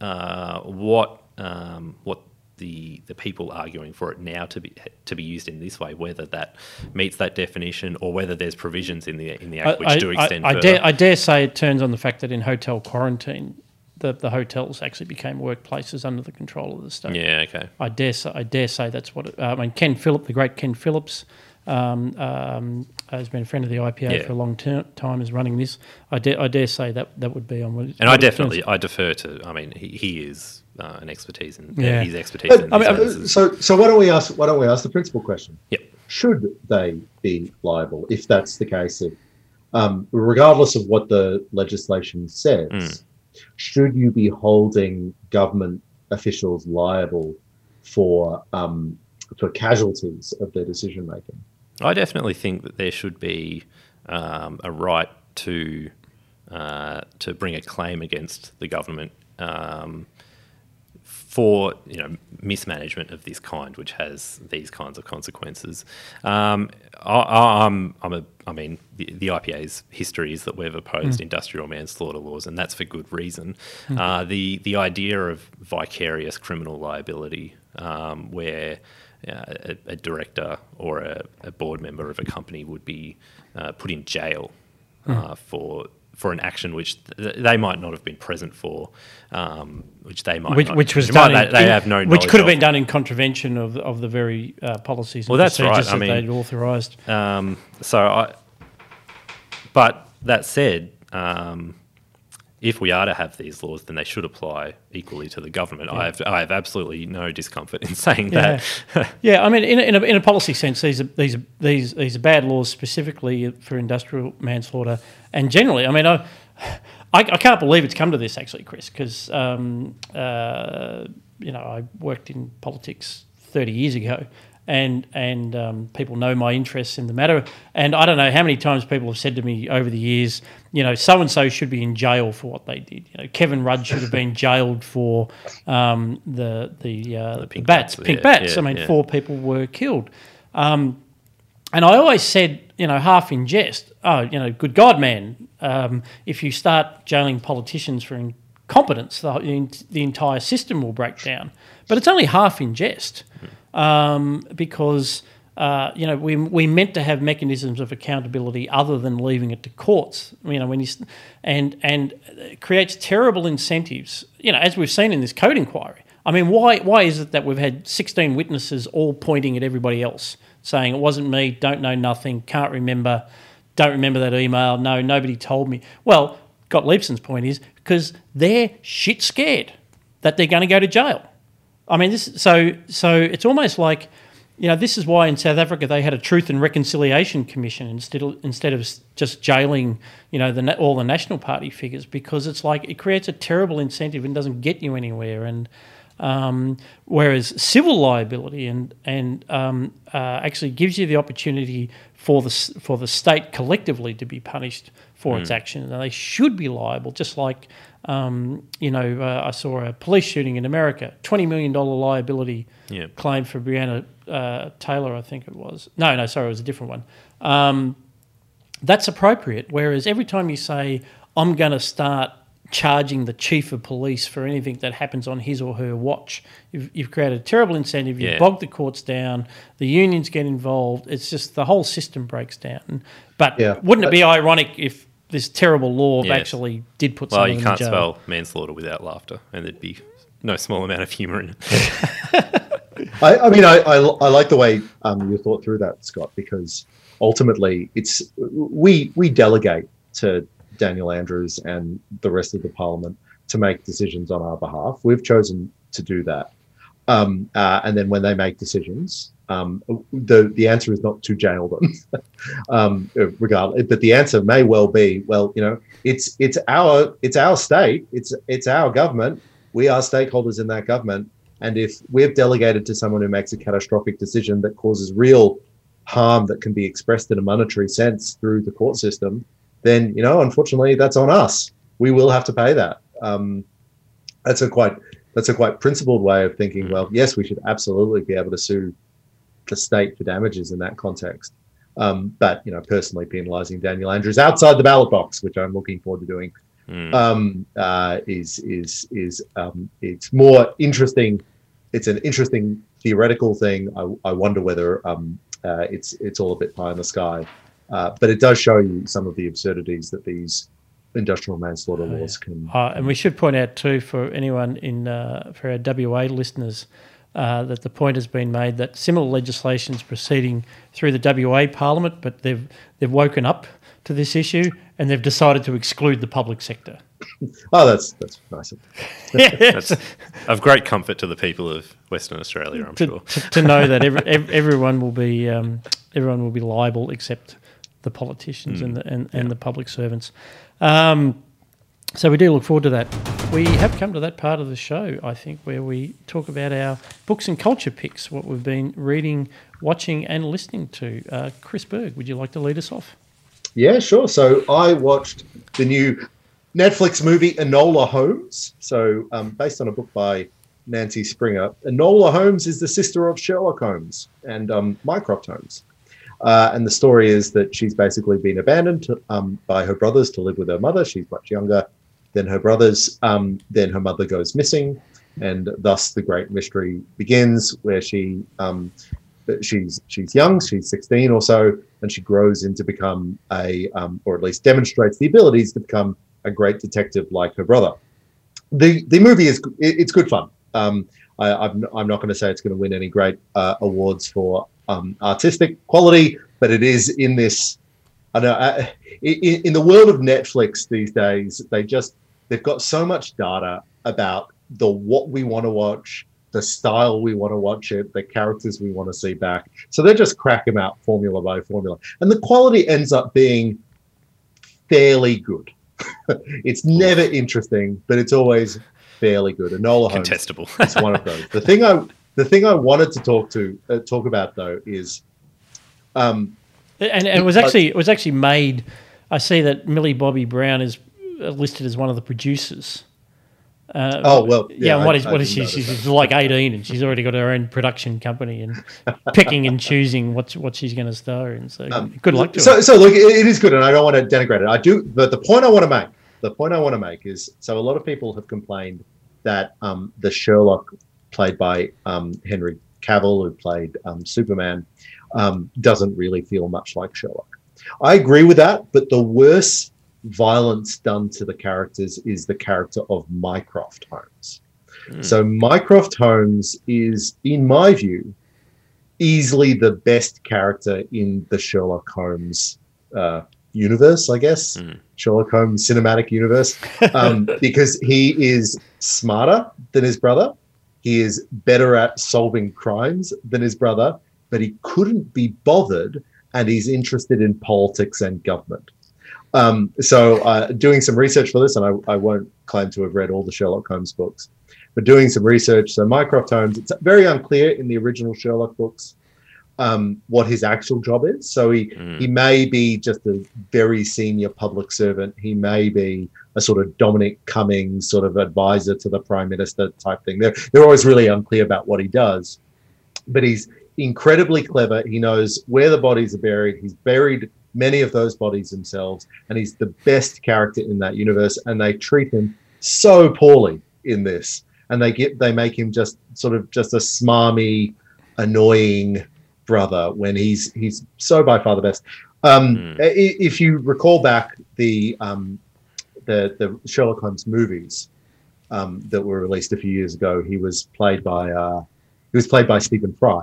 uh, what um, what the the people arguing for it now to be to be used in this way, whether that meets that definition or whether there's provisions in the in the act which do extend I, further. dare, I dare say it turns on the fact that in hotel quarantine, the, the hotels actually became workplaces under the control of the state. Yeah, okay. I dare say, I dare say that's what. It, uh, I mean, Ken Phillip, the great Ken Phillips, um, um, has been a friend of the IPA Yeah. for a long ter- time. Is running this. I dare, I dare say that that would be on. What, And I definitely, I defer to. I mean, he, he is uh, an expertise in. Yeah. His expertise. But, in I mean, so so why don't we ask why don't we ask the principal question? Yep. Should they be liable if that's the case? Of, um, regardless of what the legislation says, Mm. should you be holding government officials liable for um, for casualties of their decision making? I definitely think that there should be um, a right to uh, to bring a claim against the government um, for you know mismanagement of this kind, which has these kinds of consequences. Um, I, I- I'm, I'm a, I mean, the, the IPA's history is that we've opposed industrial manslaughter laws, and that's for good reason. Uh, the the idea of vicarious criminal liability, um, where uh, a, a director or a, a board member of a company would be uh, put in jail uh, for for an action which th- they might not have been present for, um, which they might which, not- which was might- done. They, in, they have no. Which could have of. been done in contravention of of the very uh, policies. And Well, that's right. I that mean- they'd authorised. Um, so I, but that said, um, if we are to have these laws, then they should apply equally to the government. I have I have absolutely no discomfort in saying Yeah. that. Yeah, I mean, in a, in a, in a policy sense, these are these are these these are bad laws specifically for industrial manslaughter, and generally, I mean, I I, I can't believe it's come to this actually, Chris, because um, uh, you know I worked in politics thirty years ago, and and um, people know my interests in the matter, and I don't know how many times people have said to me over the years, you know, so and so should be in jail for what they did. You know, Kevin Rudd should have been jailed for um, the the, uh, the pink bats, bats, pink yeah, bats. yeah, I mean, yeah. four people were killed. Um, and I always said, you know, half in jest, oh, you know, good God, man, um, if you start jailing politicians for incompetence, the, the entire system will break down. But it's only half in jest um, because, uh, you know, we, we meant to have mechanisms of accountability other than leaving it to courts. You know, when you, and, and creates terrible incentives, you know, as we've seen in this Coate inquiry. I mean, why why is it that we've had 16 witnesses all pointing at everybody else, saying it wasn't me, don't know nothing, can't remember, don't remember that email, no, nobody told me. Well, Gottliebsen's point is because they're shit scared that they're going to go to jail. I mean, this so so it's almost like, you know, this is why in South Africa they had a Truth and Reconciliation Commission instead of instead of just jailing, you know, the all the National Party figures because it's like it creates a terrible incentive and doesn't get you anywhere. And um, whereas civil liability and and um, uh, actually gives you the opportunity for the for the state collectively to be punished for its actions, and they should be liable, just like um, you know uh, I saw a police shooting in America, twenty million dollar liability Yeah. claim for Breonna uh, Taylor, I think it was. No, no, sorry, it was a different one. Um, that's appropriate. Whereas every time you say, I'm going to start charging the chief of police for anything that happens on his or her watch, you've, you've created a terrible incentive. You've Yeah. bogged the courts down. The unions get involved. It's just the whole system breaks down. But Yeah. wouldn't it be ironic if this terrible law Yes. actually did put some. Well, someone you can't spell manslaughter without laughter, and there'd be no small amount of humour in it. I, I mean, I, I, I like the way um, you thought through that, Scott, because ultimately it's we we delegate to Daniel Andrews and the rest of the Parliament to make decisions on our behalf. We've chosen to do that, um, uh, and then when they make decisions, um, the the answer is not to jail them, um, regardless. But the answer may well be, well, you know, it's it's our it's our state, it's it's our government. We are stakeholders in that government. And if we've delegated to someone who makes a catastrophic decision that causes real harm that can be expressed in a monetary sense through the court system, then you know, unfortunately, that's on us. We will have to pay that. Um, that's a quite that's a quite principled way of thinking. Well, yes, we should absolutely be able to sue the state for damages in that context. Um, but you know, personally penalising Daniel Andrews outside the ballot box, which I'm looking forward to doing Mm. um, uh, is is is um, it's more interesting. It's an interesting theoretical thing. I, I wonder whether um, uh, it's it's all a bit pie in the sky, uh, but it does show you some of the absurdities that these industrial manslaughter laws can. Uh, and we should point out too for anyone in uh, for our WA listeners uh, that the point has been made that similar legislation is proceeding through the WA Parliament, but they've they've woken up to this issue and they've decided to exclude the public sector. Oh, that's that's nice. of. That's of great comfort to the people of Western Australia, I'm to, sure. to, to know that every, ev- everyone will be um, everyone will be liable except the politicians and the and, and the public servants. Um, so we do look forward to that. We have come to that part of the show, I think, where we talk about our books and culture picks, what we've been reading, watching, and listening to. Uh, Chris Berg, would you like to lead us off? Yeah, sure. So I watched the new Netflix movie Enola Holmes. So um, based on a book by Nancy Springer. Enola Holmes is the sister of Sherlock Holmes and um, Mycroft Holmes. Uh, and the story is that she's basically been abandoned um, by her brothers to live with her mother. She's much younger than her brothers. Um, then her mother goes missing, and thus the great mystery begins, where she um, she's she's young, she's 16 or so, and she grows into become a, um, or at least demonstrates the abilities to become a great detective like her brother. The the movie is it's good fun. Um, I, I'm I'm not going to say it's going to win any great uh, awards for um, artistic quality, but it is in this. I know uh, in, in the world of Netflix these days, they just they've got so much data about the what we want to watch, the style we want to watch it, the characters we want to see back. So they're just crack them out formula by formula, and the quality ends up being fairly good. it's never interesting, but it's always fairly good. Enola Holmes Contestable. it's one of those. The thing I the thing I wanted to talk to uh, talk about though is um And, and it was actually it was actually made. I see that Millie Bobby Brown is listed as one of the producers. Uh, oh well yeah, and what I- is I what is she? She's like eighteen, and she's already got her own production company and picking and choosing what what she's going to star in. So Um, good luck to so her. so look it, it is good and I don't want to denigrate it. I do but the point I want to make the point I want to make is so a lot of people have complained that um the Sherlock played by um Henry Cavill who played um, Superman um, doesn't really feel much like Sherlock. I agree with that, but the worst violence done to the characters is the character of Mycroft Holmes. So Mycroft Holmes is, in my view, easily the best character in the Sherlock Holmes uh, universe, I guess. Mm. Sherlock Holmes cinematic universe, um, because he is smarter than his brother. He is better at solving crimes than his brother, but he couldn't be bothered, and he's interested in politics and government. Um, so, uh, doing some research for this, and I, I won't claim to have read all the Sherlock Holmes books, but doing some research. So, Mycroft Holmes, it's very unclear in the original Sherlock books um, what his actual job is. So, he, Mm. he may be just a very senior public servant. He may be a sort of Dominic Cummings sort of advisor to the prime minister type thing. They're, they're always really unclear about what he does, but he's incredibly clever. He knows where the bodies are buried. He's buried many of those bodies themselves, and he's the best character in that universe. And they treat him so poorly in this, and they get they make him just sort of just a smarmy, annoying brother when he's he's so by far the best. Um, Mm. If you recall back the um, the the Sherlock Holmes movies um, that were released a few years ago, he was played by uh, he was played by Stephen Fry.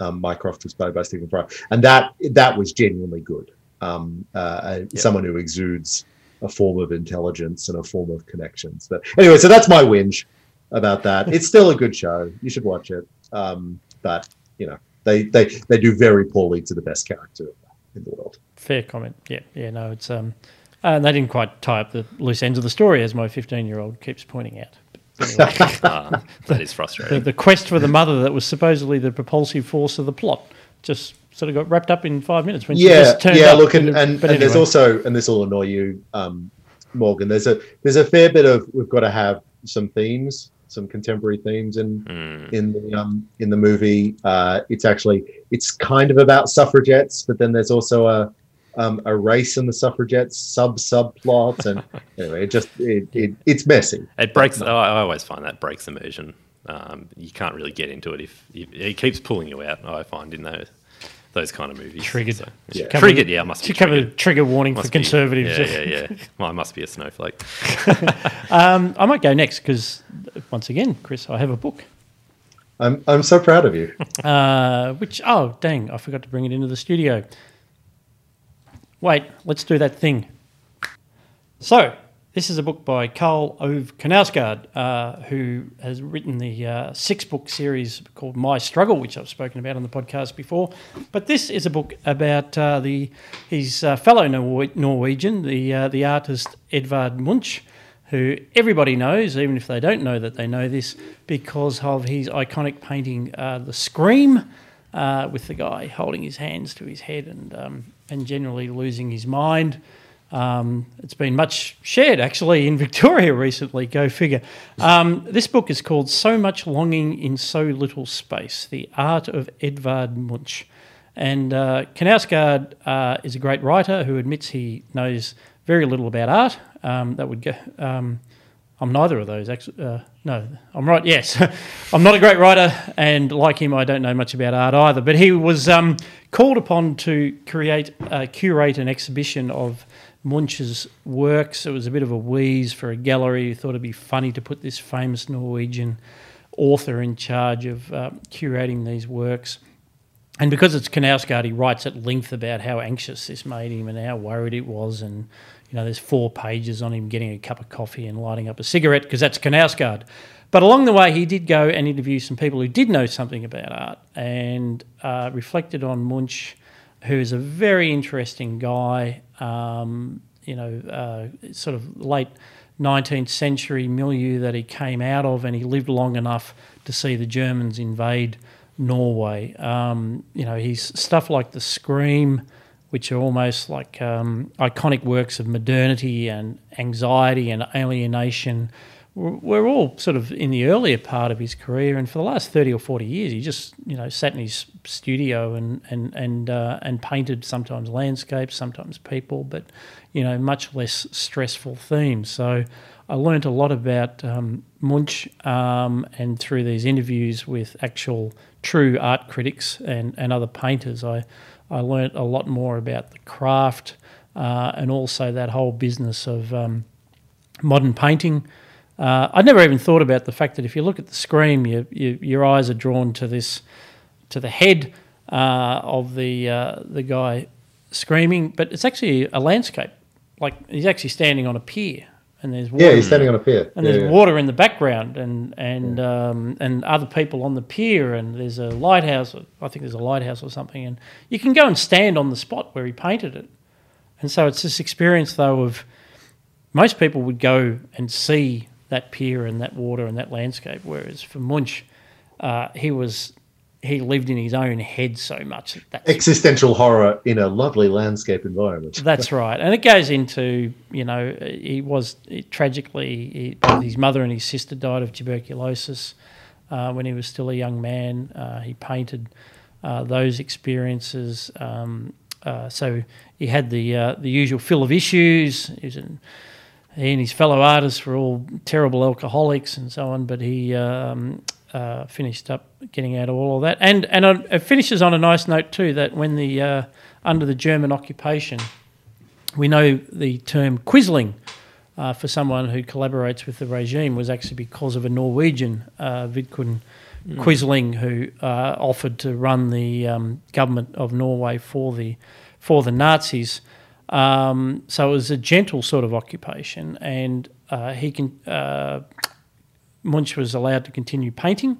Um, Mycroft was played by Stephen Fry, and that that was genuinely good. Um, uh, Yeah. Someone who exudes a form of intelligence and a form of connections. But anyway, so that's my whinge about that. It's still a good show. You should watch it. Um, but you know, they they they do very poorly to the best character in the world. Fair comment. Yeah, yeah. No, it's um, and they didn't quite tie up the loose ends of the story, as my fifteen-year-old keeps pointing out. But anyway, Ah, that is the, frustrating. the quest for the mother that was supposedly the propulsive force of the plot just sort of got wrapped up in five minutes when she yeah, just turned yeah. up. Look, and, and, but and there's also, and this will annoy you, um, Morgan. There's a there's a fair bit of we've got to have some themes, some contemporary themes in Mm. in the um in the movie. Uh, it's actually it's kind of about suffragettes, but then there's also a um, a race in the suffragettes sub subplot, and anyway, it just it, it it's messy. It breaks. I I always find that breaks immersion. Um, you can't really get into it if, if it keeps pulling you out. I find in those those kind of movies. Triggered. So, Yeah. Cover- Triggered, yeah, must be Should cover a trigger warning Must for be- conservatives. Yeah, yeah, yeah. Well, I must be a snowflake. Um, I might go next because, once again, Chris, I have a book. I'm I'm so proud of you. Uh, which, oh, dang, I forgot to bring it into the studio. Wait, let's do that thing. So, this is a book by Karl Ove Knausgaard, uh, who has written the uh, six book series called My Struggle, which I've spoken about on the podcast before. But this is a book about uh, the his uh, fellow Norwegian, the, uh, the artist Edvard Munch, who everybody knows, even if they don't know that they know this, because of his iconic painting, uh, The Scream, with the guy holding his hands to his head and, um, and generally losing his mind. Um, it's been much shared actually in Victoria recently, go figure. Um, this book is called So Much Longing in So Little Space The Art of Edvard Munch. And uh, Knausgaard uh, is a great writer who admits he knows very little about art. Um, that would go. Um, I'm neither of those. Actually, uh, no, I'm right. Yes, I'm not a great writer, and like him, I don't know much about art either. But he was um, called upon to create, uh, curate an exhibition of Munch's works. It was a bit of a wheeze for a gallery who thought it'd be funny to put this famous Norwegian author in charge of uh, curating these works. And because it's Knausgaard, he writes at length about how anxious this made him and how worried it was. And, you know, there's four pages on him getting a cup of coffee and lighting up a cigarette because that's Knausgaard. But along the way, he did go and interview some people who did know something about art and uh, reflected on Munch, who is a very interesting guy, um, you know, uh, sort of late 19th century milieu that he came out of, and he lived long enough to see the Germans invade Norway. Um, you know, he's stuff like The Scream, which are almost like um, iconic works of modernity and anxiety and alienation. We're all sort of in the earlier part of his career, and for the last thirty or forty years, he just you know sat in his studio and and and uh, and painted sometimes landscapes, sometimes people, but you know much less stressful themes. So I learned a lot about um, Munch, um, and through these interviews with actual true art critics and, and other painters, I I learnt a lot more about the craft uh, and also that whole business of um, modern painting. Uh, I'd never even thought about the fact that if you look at the Scream, you, you, your eyes are drawn to this, to the head uh, of the uh, the guy screaming, but it's actually a landscape. Like he's actually standing on a pier, and there's water, Yeah, he's standing on a pier. and Yeah, there's yeah. water in the background, and and um, and other people on the pier, and there's a lighthouse. I think there's a lighthouse or something, and you can go and stand on the spot where he painted it. And so it's this experience, though, of most people would go and see that pier and that water and that landscape, whereas for Munch, uh, he was he lived in his own head so much that Existential horror in a lovely landscape environment. that's right, and it goes into you know he was tragically he, his mother and his sister died of tuberculosis uh, when he was still a young man. Uh, he painted uh, those experiences. Um, uh, so he had the uh, the usual fill of issues. He, was an, he and his fellow artists were all terrible alcoholics and so on, but he um, uh, finished up getting out of all of that. And and uh, it finishes on a nice note too that when the uh, under the German occupation, we know the term quisling uh, for someone who collaborates with the regime was actually because of a Norwegian, uh, Vidkun Quisling, who uh, offered to run the um, government of Norway for the for the Nazis. Um, so it was a gentle sort of occupation, and uh, he can. Munch was allowed to continue painting,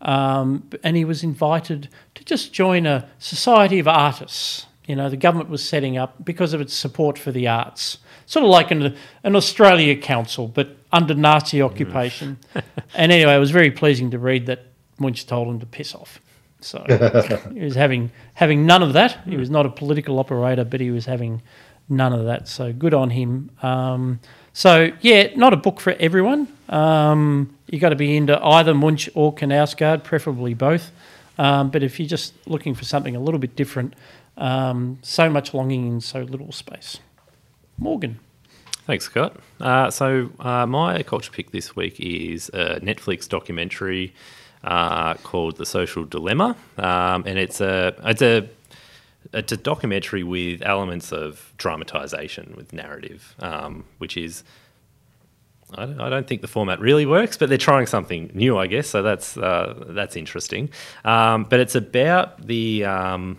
um, and he was invited to just join a society of artists. You know, the government was setting up because of its support for the arts, sort of like an, an Australia Council, but under Nazi occupation. and anyway, it was very pleasing to read that Munch told him to piss off. So he was having having none of that. He was not a political operator, but he was having none of that. So good on him. Um, so yeah, not a book for everyone. Um, you got to be into either Munch or Knausgaard, preferably both. Um, but if you're just looking for something a little bit different, um, so much longing in so little space. Morgan. Thanks, Scott. Uh, so uh, my culture pick this week is a Netflix documentary uh, called "The Social Dilemma," um, and it's a it's a it's a documentary with elements of dramatization with narrative, um, which is I don't, I don't, think the format really works, but they're trying something new, I guess. So that's uh, that's interesting. Um, but it's about the um,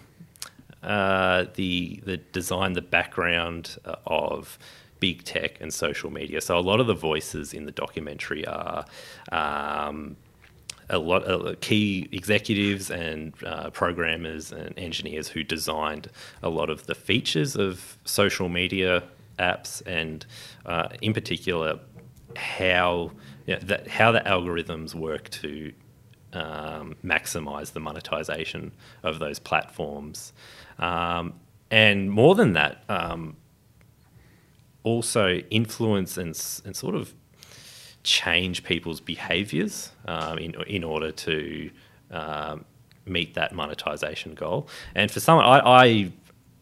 uh, the the design, the background of big tech and social media. So a lot of the voices in the documentary are. Um, a lot of key executives and uh, programmers and engineers who designed a lot of the features of social media apps and uh, in particular how you know, that, how the algorithms work to um, maximize the monetization of those platforms. Um, and more than that, um, also influence and, and sort of change people's behaviors um, in, in order to um, meet that monetization goal. And for someone, I, I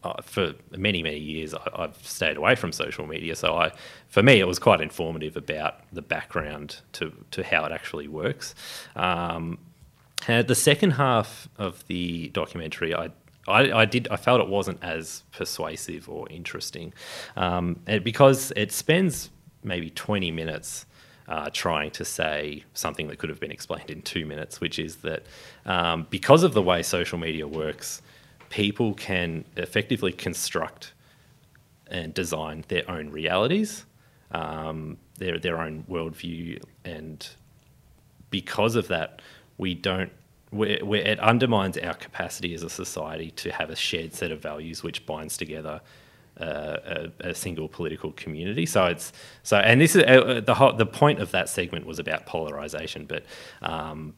uh, for many many years I, have stayed away from social media. So I, for me, it was quite informative about the background to to how it actually works. Um, the second half of the documentary, I, I, I, did I felt it wasn't as persuasive or interesting, um, because it spends maybe twenty minutes. Uh, trying to say something that could have been explained in two minutes, which is that um, because of the way social media works, people can effectively construct and design their own realities, um, their their own worldview, and because of that, we don't. We're, we're, it undermines our capacity as a society to have a shared set of values which binds together uh, a, a, single political community. So it's so, and this is uh, the whole, the point of that segment was about polarization, but um,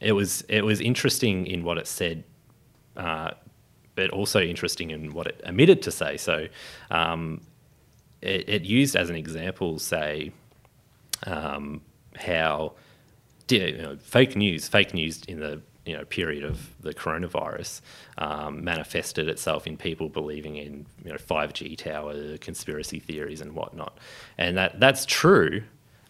it was it was interesting in what it said uh, but also interesting in what it omitted to say. So um, it, it, used as an example, say, um, how you know, fake news, fake news in the you know period of the coronavirus um, manifested itself in people believing in you know 5G tower conspiracy theories and whatnot, and that that's true.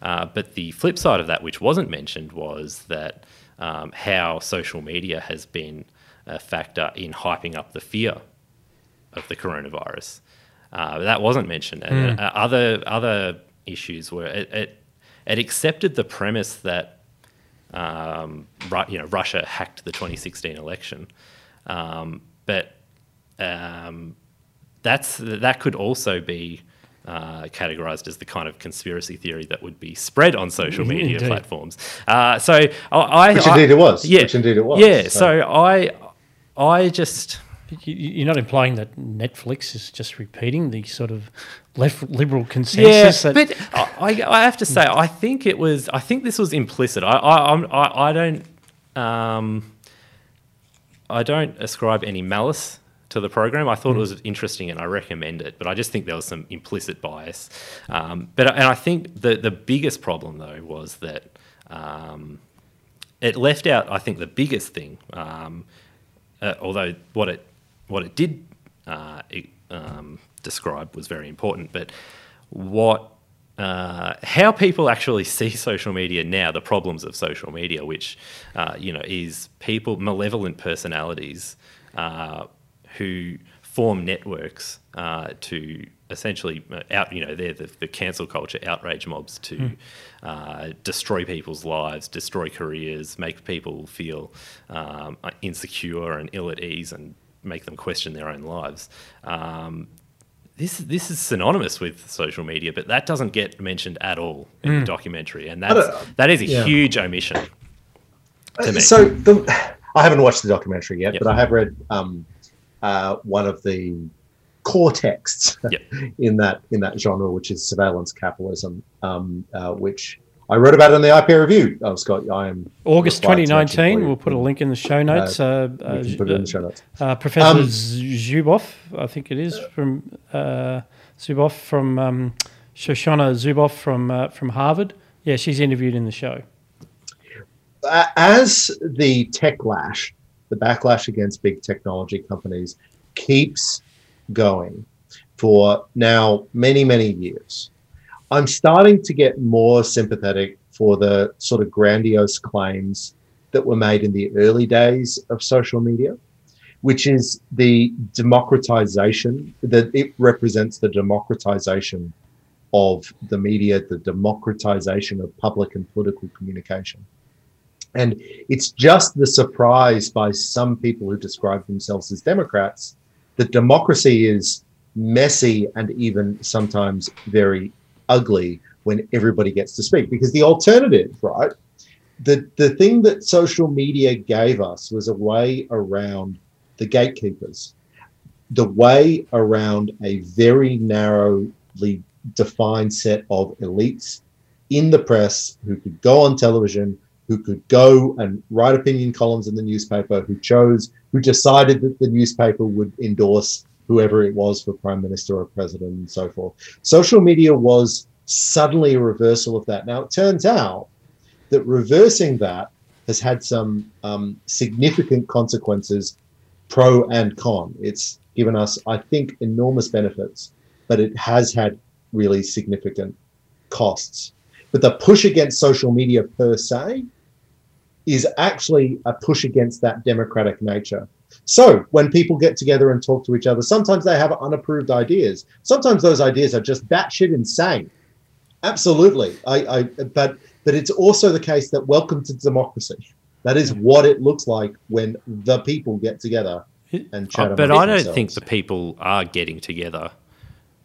Uh, but the flip side of that, which wasn't mentioned, was that um, how social media has been a factor in hyping up the fear of the coronavirus. Uh, that wasn't mentioned. And mm. other other issues were it, it, it accepted the premise that um, you know Russia hacked the 2016 election, um, but um, that's that could also be uh, categorized as the kind of conspiracy theory that would be spread on social media indeed. platforms. Uh, so I, which indeed I, it was. Yeah, which indeed it was. Yeah. So, so I I just. You're not implying that Netflix is just repeating the sort of left liberal consensus. Yeah, but I, I have to say, I think it was. I think this was implicit. I, I, I, I don't. Um, I don't ascribe any malice to the program. I thought mm. it was interesting and I recommend it, but I just think there was some implicit bias. Um, but and I think the the biggest problem though was that um, it left out. I think the biggest thing um, uh, although what it what it did uh, it, um, describe was very important, but what uh, how people actually see social media now, the problems of social media, which uh, you know is people malevolent personalities uh, who form networks uh, to essentially uh, out you know they're the, the cancel culture outrage mobs to mm. uh, destroy people's lives destroy careers make people feel um, insecure and ill at ease and make them question their own lives um, this this is synonymous with social media but that doesn't get mentioned at all in mm. the documentary and that's that is a yeah. huge omission to me. so the, I haven't watched the documentary yet yep. but I have read um, uh, one of the core texts yep. in that in that genre, which is surveillance capitalism, um, uh, which I wrote about it in the IP review. Oh, Scott, I am August 2019. We'll put a link in the show uh, notes. Uh, uh, put it in the show notes. Uh, Professor um, Zuboff, I think it is from uh, Zuboff from um, Shoshana Zuboff from uh, from Harvard. Yeah, she's interviewed in the show. As the tech lash, the backlash against big technology companies keeps going for now many, many years. I'm starting to get more sympathetic for the sort of grandiose claims that were made in the early days of social media which is the democratization that it represents the democratization of the media, the democratization of public and political communication. And it's just the surprise by some people who describe themselves as Democrats that democracy is messy and even sometimes very ugly when everybody gets to speak. Because the alternative, right? The, the thing that social media gave us was a way around the gatekeepers, the way around a very narrowly defined set of elites in the press who could go on television, who could go and write opinion columns in the newspaper, who chose, who decided that the newspaper would endorse whoever it was for prime minister or president and so forth. Social media was suddenly a reversal of that. Now, it turns out that reversing that has had some um, significant consequences, pro and con. It's given us, I think, enormous benefits, but it has had really significant costs. But the push against social media per se is actually a push against that democratic nature. So when people get together and talk to each other, sometimes they have unapproved ideas. Sometimes those ideas are just batshit insane. Absolutely. I, I but but it's also the case that welcome to democracy. That is what it looks like when the people get together and chat. Uh, but I don't themselves. think the people are getting together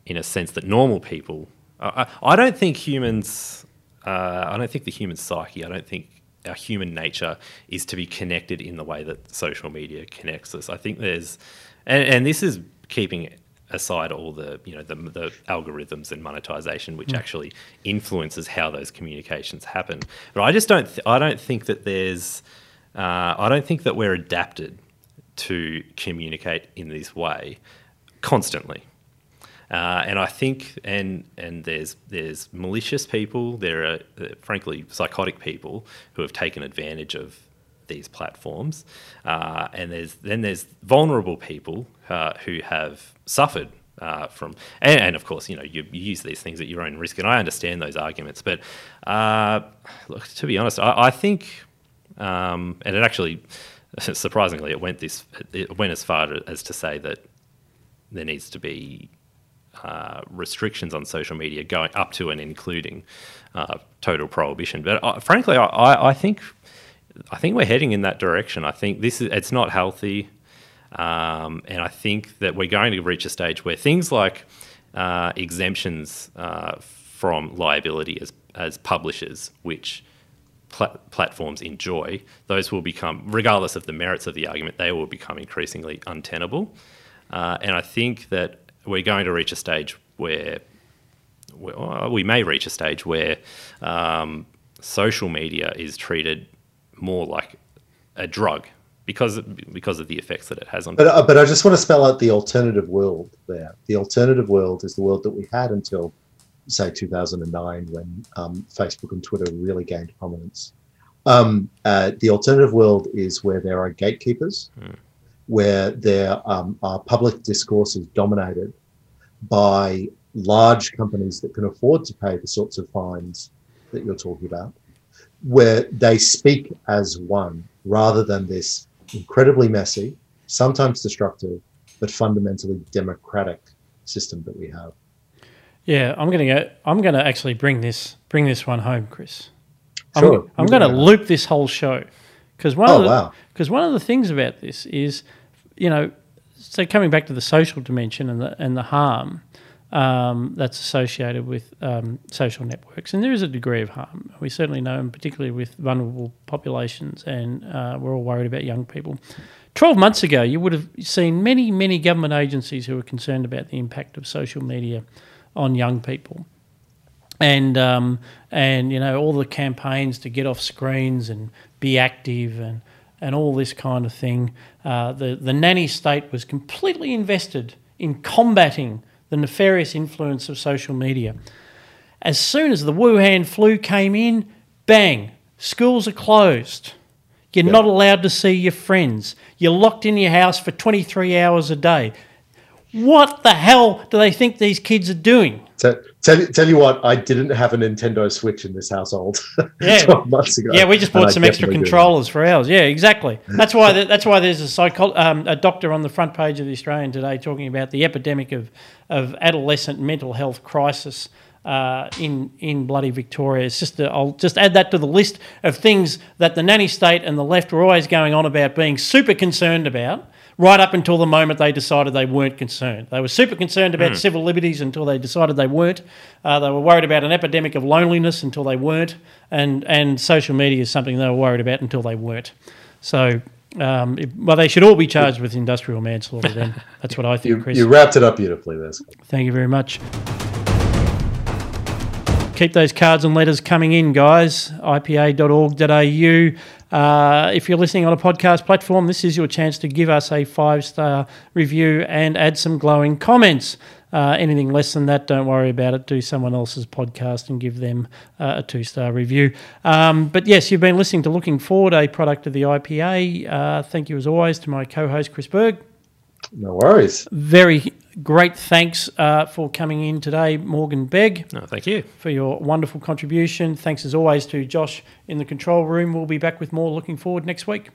in a sense that normal people. I, I don't think humans. Uh, I don't think the human psyche. I don't think our human nature is to be connected in the way that social media connects us. I think there's, and, and this is keeping aside all the you know the, the algorithms and monetization, which mm. actually influences how those communications happen. But I just don't th- I don't think that there's uh, I don't think that we're adapted to communicate in this way constantly. Uh, and I think, and and there's there's malicious people. There are, uh, frankly, psychotic people who have taken advantage of these platforms, uh, and there's then there's vulnerable people uh, who have suffered uh, from, and, and, of course, you know, you, you, use these things at your own risk, and I understand those arguments. But uh, look, to be honest, I, I think, um, and it actually, surprisingly, it went this, it went as far as to say that there needs to be uh, restrictions on social media going up to and including uh, total prohibition. But uh, frankly, I, I, think I think we're heading in that direction. I think this is it's not healthy, um, and I think that we're going to reach a stage where things like uh, exemptions uh, from liability as as publishers, which platforms enjoy, those will become, regardless of the merits of the argument, they will become increasingly untenable. Uh, and I think that we're going to reach a stage where we may reach a stage where um, social media is treated more like a drug because because of the effects that it has on. But uh, but I just want to spell out the alternative world there. The alternative world is the world that we had until say 2009 when um, Facebook and Twitter really gained prominence. Um, uh, the alternative world is where there are gatekeepers. Hmm where there um, are public discourse is dominated by large companies that can afford to pay the sorts of fines that you're talking about, where they speak as one rather than this incredibly messy, sometimes destructive, but fundamentally democratic system that we have. Yeah, I'm gonna go. I'm gonna actually bring this bring this one home, Chris. Sure. I'm, I'm going to loop this whole show because one oh, of the because wow. one of the things about this is you know, so coming back to the social dimension and the and the harm um, that's associated with um, social networks, and there is a degree of harm. We certainly know, and particularly with vulnerable populations, and uh, we're all worried about young people. Twelve months ago, you would have seen many, many government agencies who were concerned about the impact of social media on young people and um, and you know all the campaigns to get off screens and be active and and all this kind of thing. Uh, the, the nanny state was completely invested in combating the nefarious influence of social media. As soon as the Wuhan flu came in, bang, schools are closed. You're yep. not allowed to see your friends. You're locked in your house for 23 hours a day. What the hell do they think these kids are doing? Tell, tell, tell you what, I didn't have a Nintendo Switch in this household Yeah. 12 months ago. Yeah, we just bought some extra controllers for ours. Yeah, exactly. That's why the, that's why there's a psycho- um, a doctor on the front page of the Australian today talking about the epidemic of of adolescent mental health crisis. Uh, in in bloody Victoria, it's just i I'll just add that to the list of things that the nanny state and the left were always going on about being super concerned about, right up until the moment they decided they weren't concerned. They were super concerned about civil liberties until they decided they weren't. Uh, they were worried about an epidemic of loneliness until they weren't, and and social media is something they were worried about until they weren't. So. Um, it- well, they should all be charged with industrial manslaughter. Then that's what I think, You, Chris. you wrapped it up beautifully there. Thank you very much. Keep those cards and letters coming in, guys. ipa.org.au. Uh, if you're listening on a podcast platform, this is your chance to give us a five star review and add some glowing comments. Uh, anything less than that, don't worry about it. Do someone else's podcast and give them uh, a two star review. Um, but yes, you've been listening to Looking Forward, a product of the IPA. Uh, thank you, as always, to my co host, Chris Berg No worries. very great thanks uh, for coming in today, Morgan Begg, No, thank you. for your wonderful contribution. Thanks as always to Josh in the control room. We'll be back with more looking forward next week.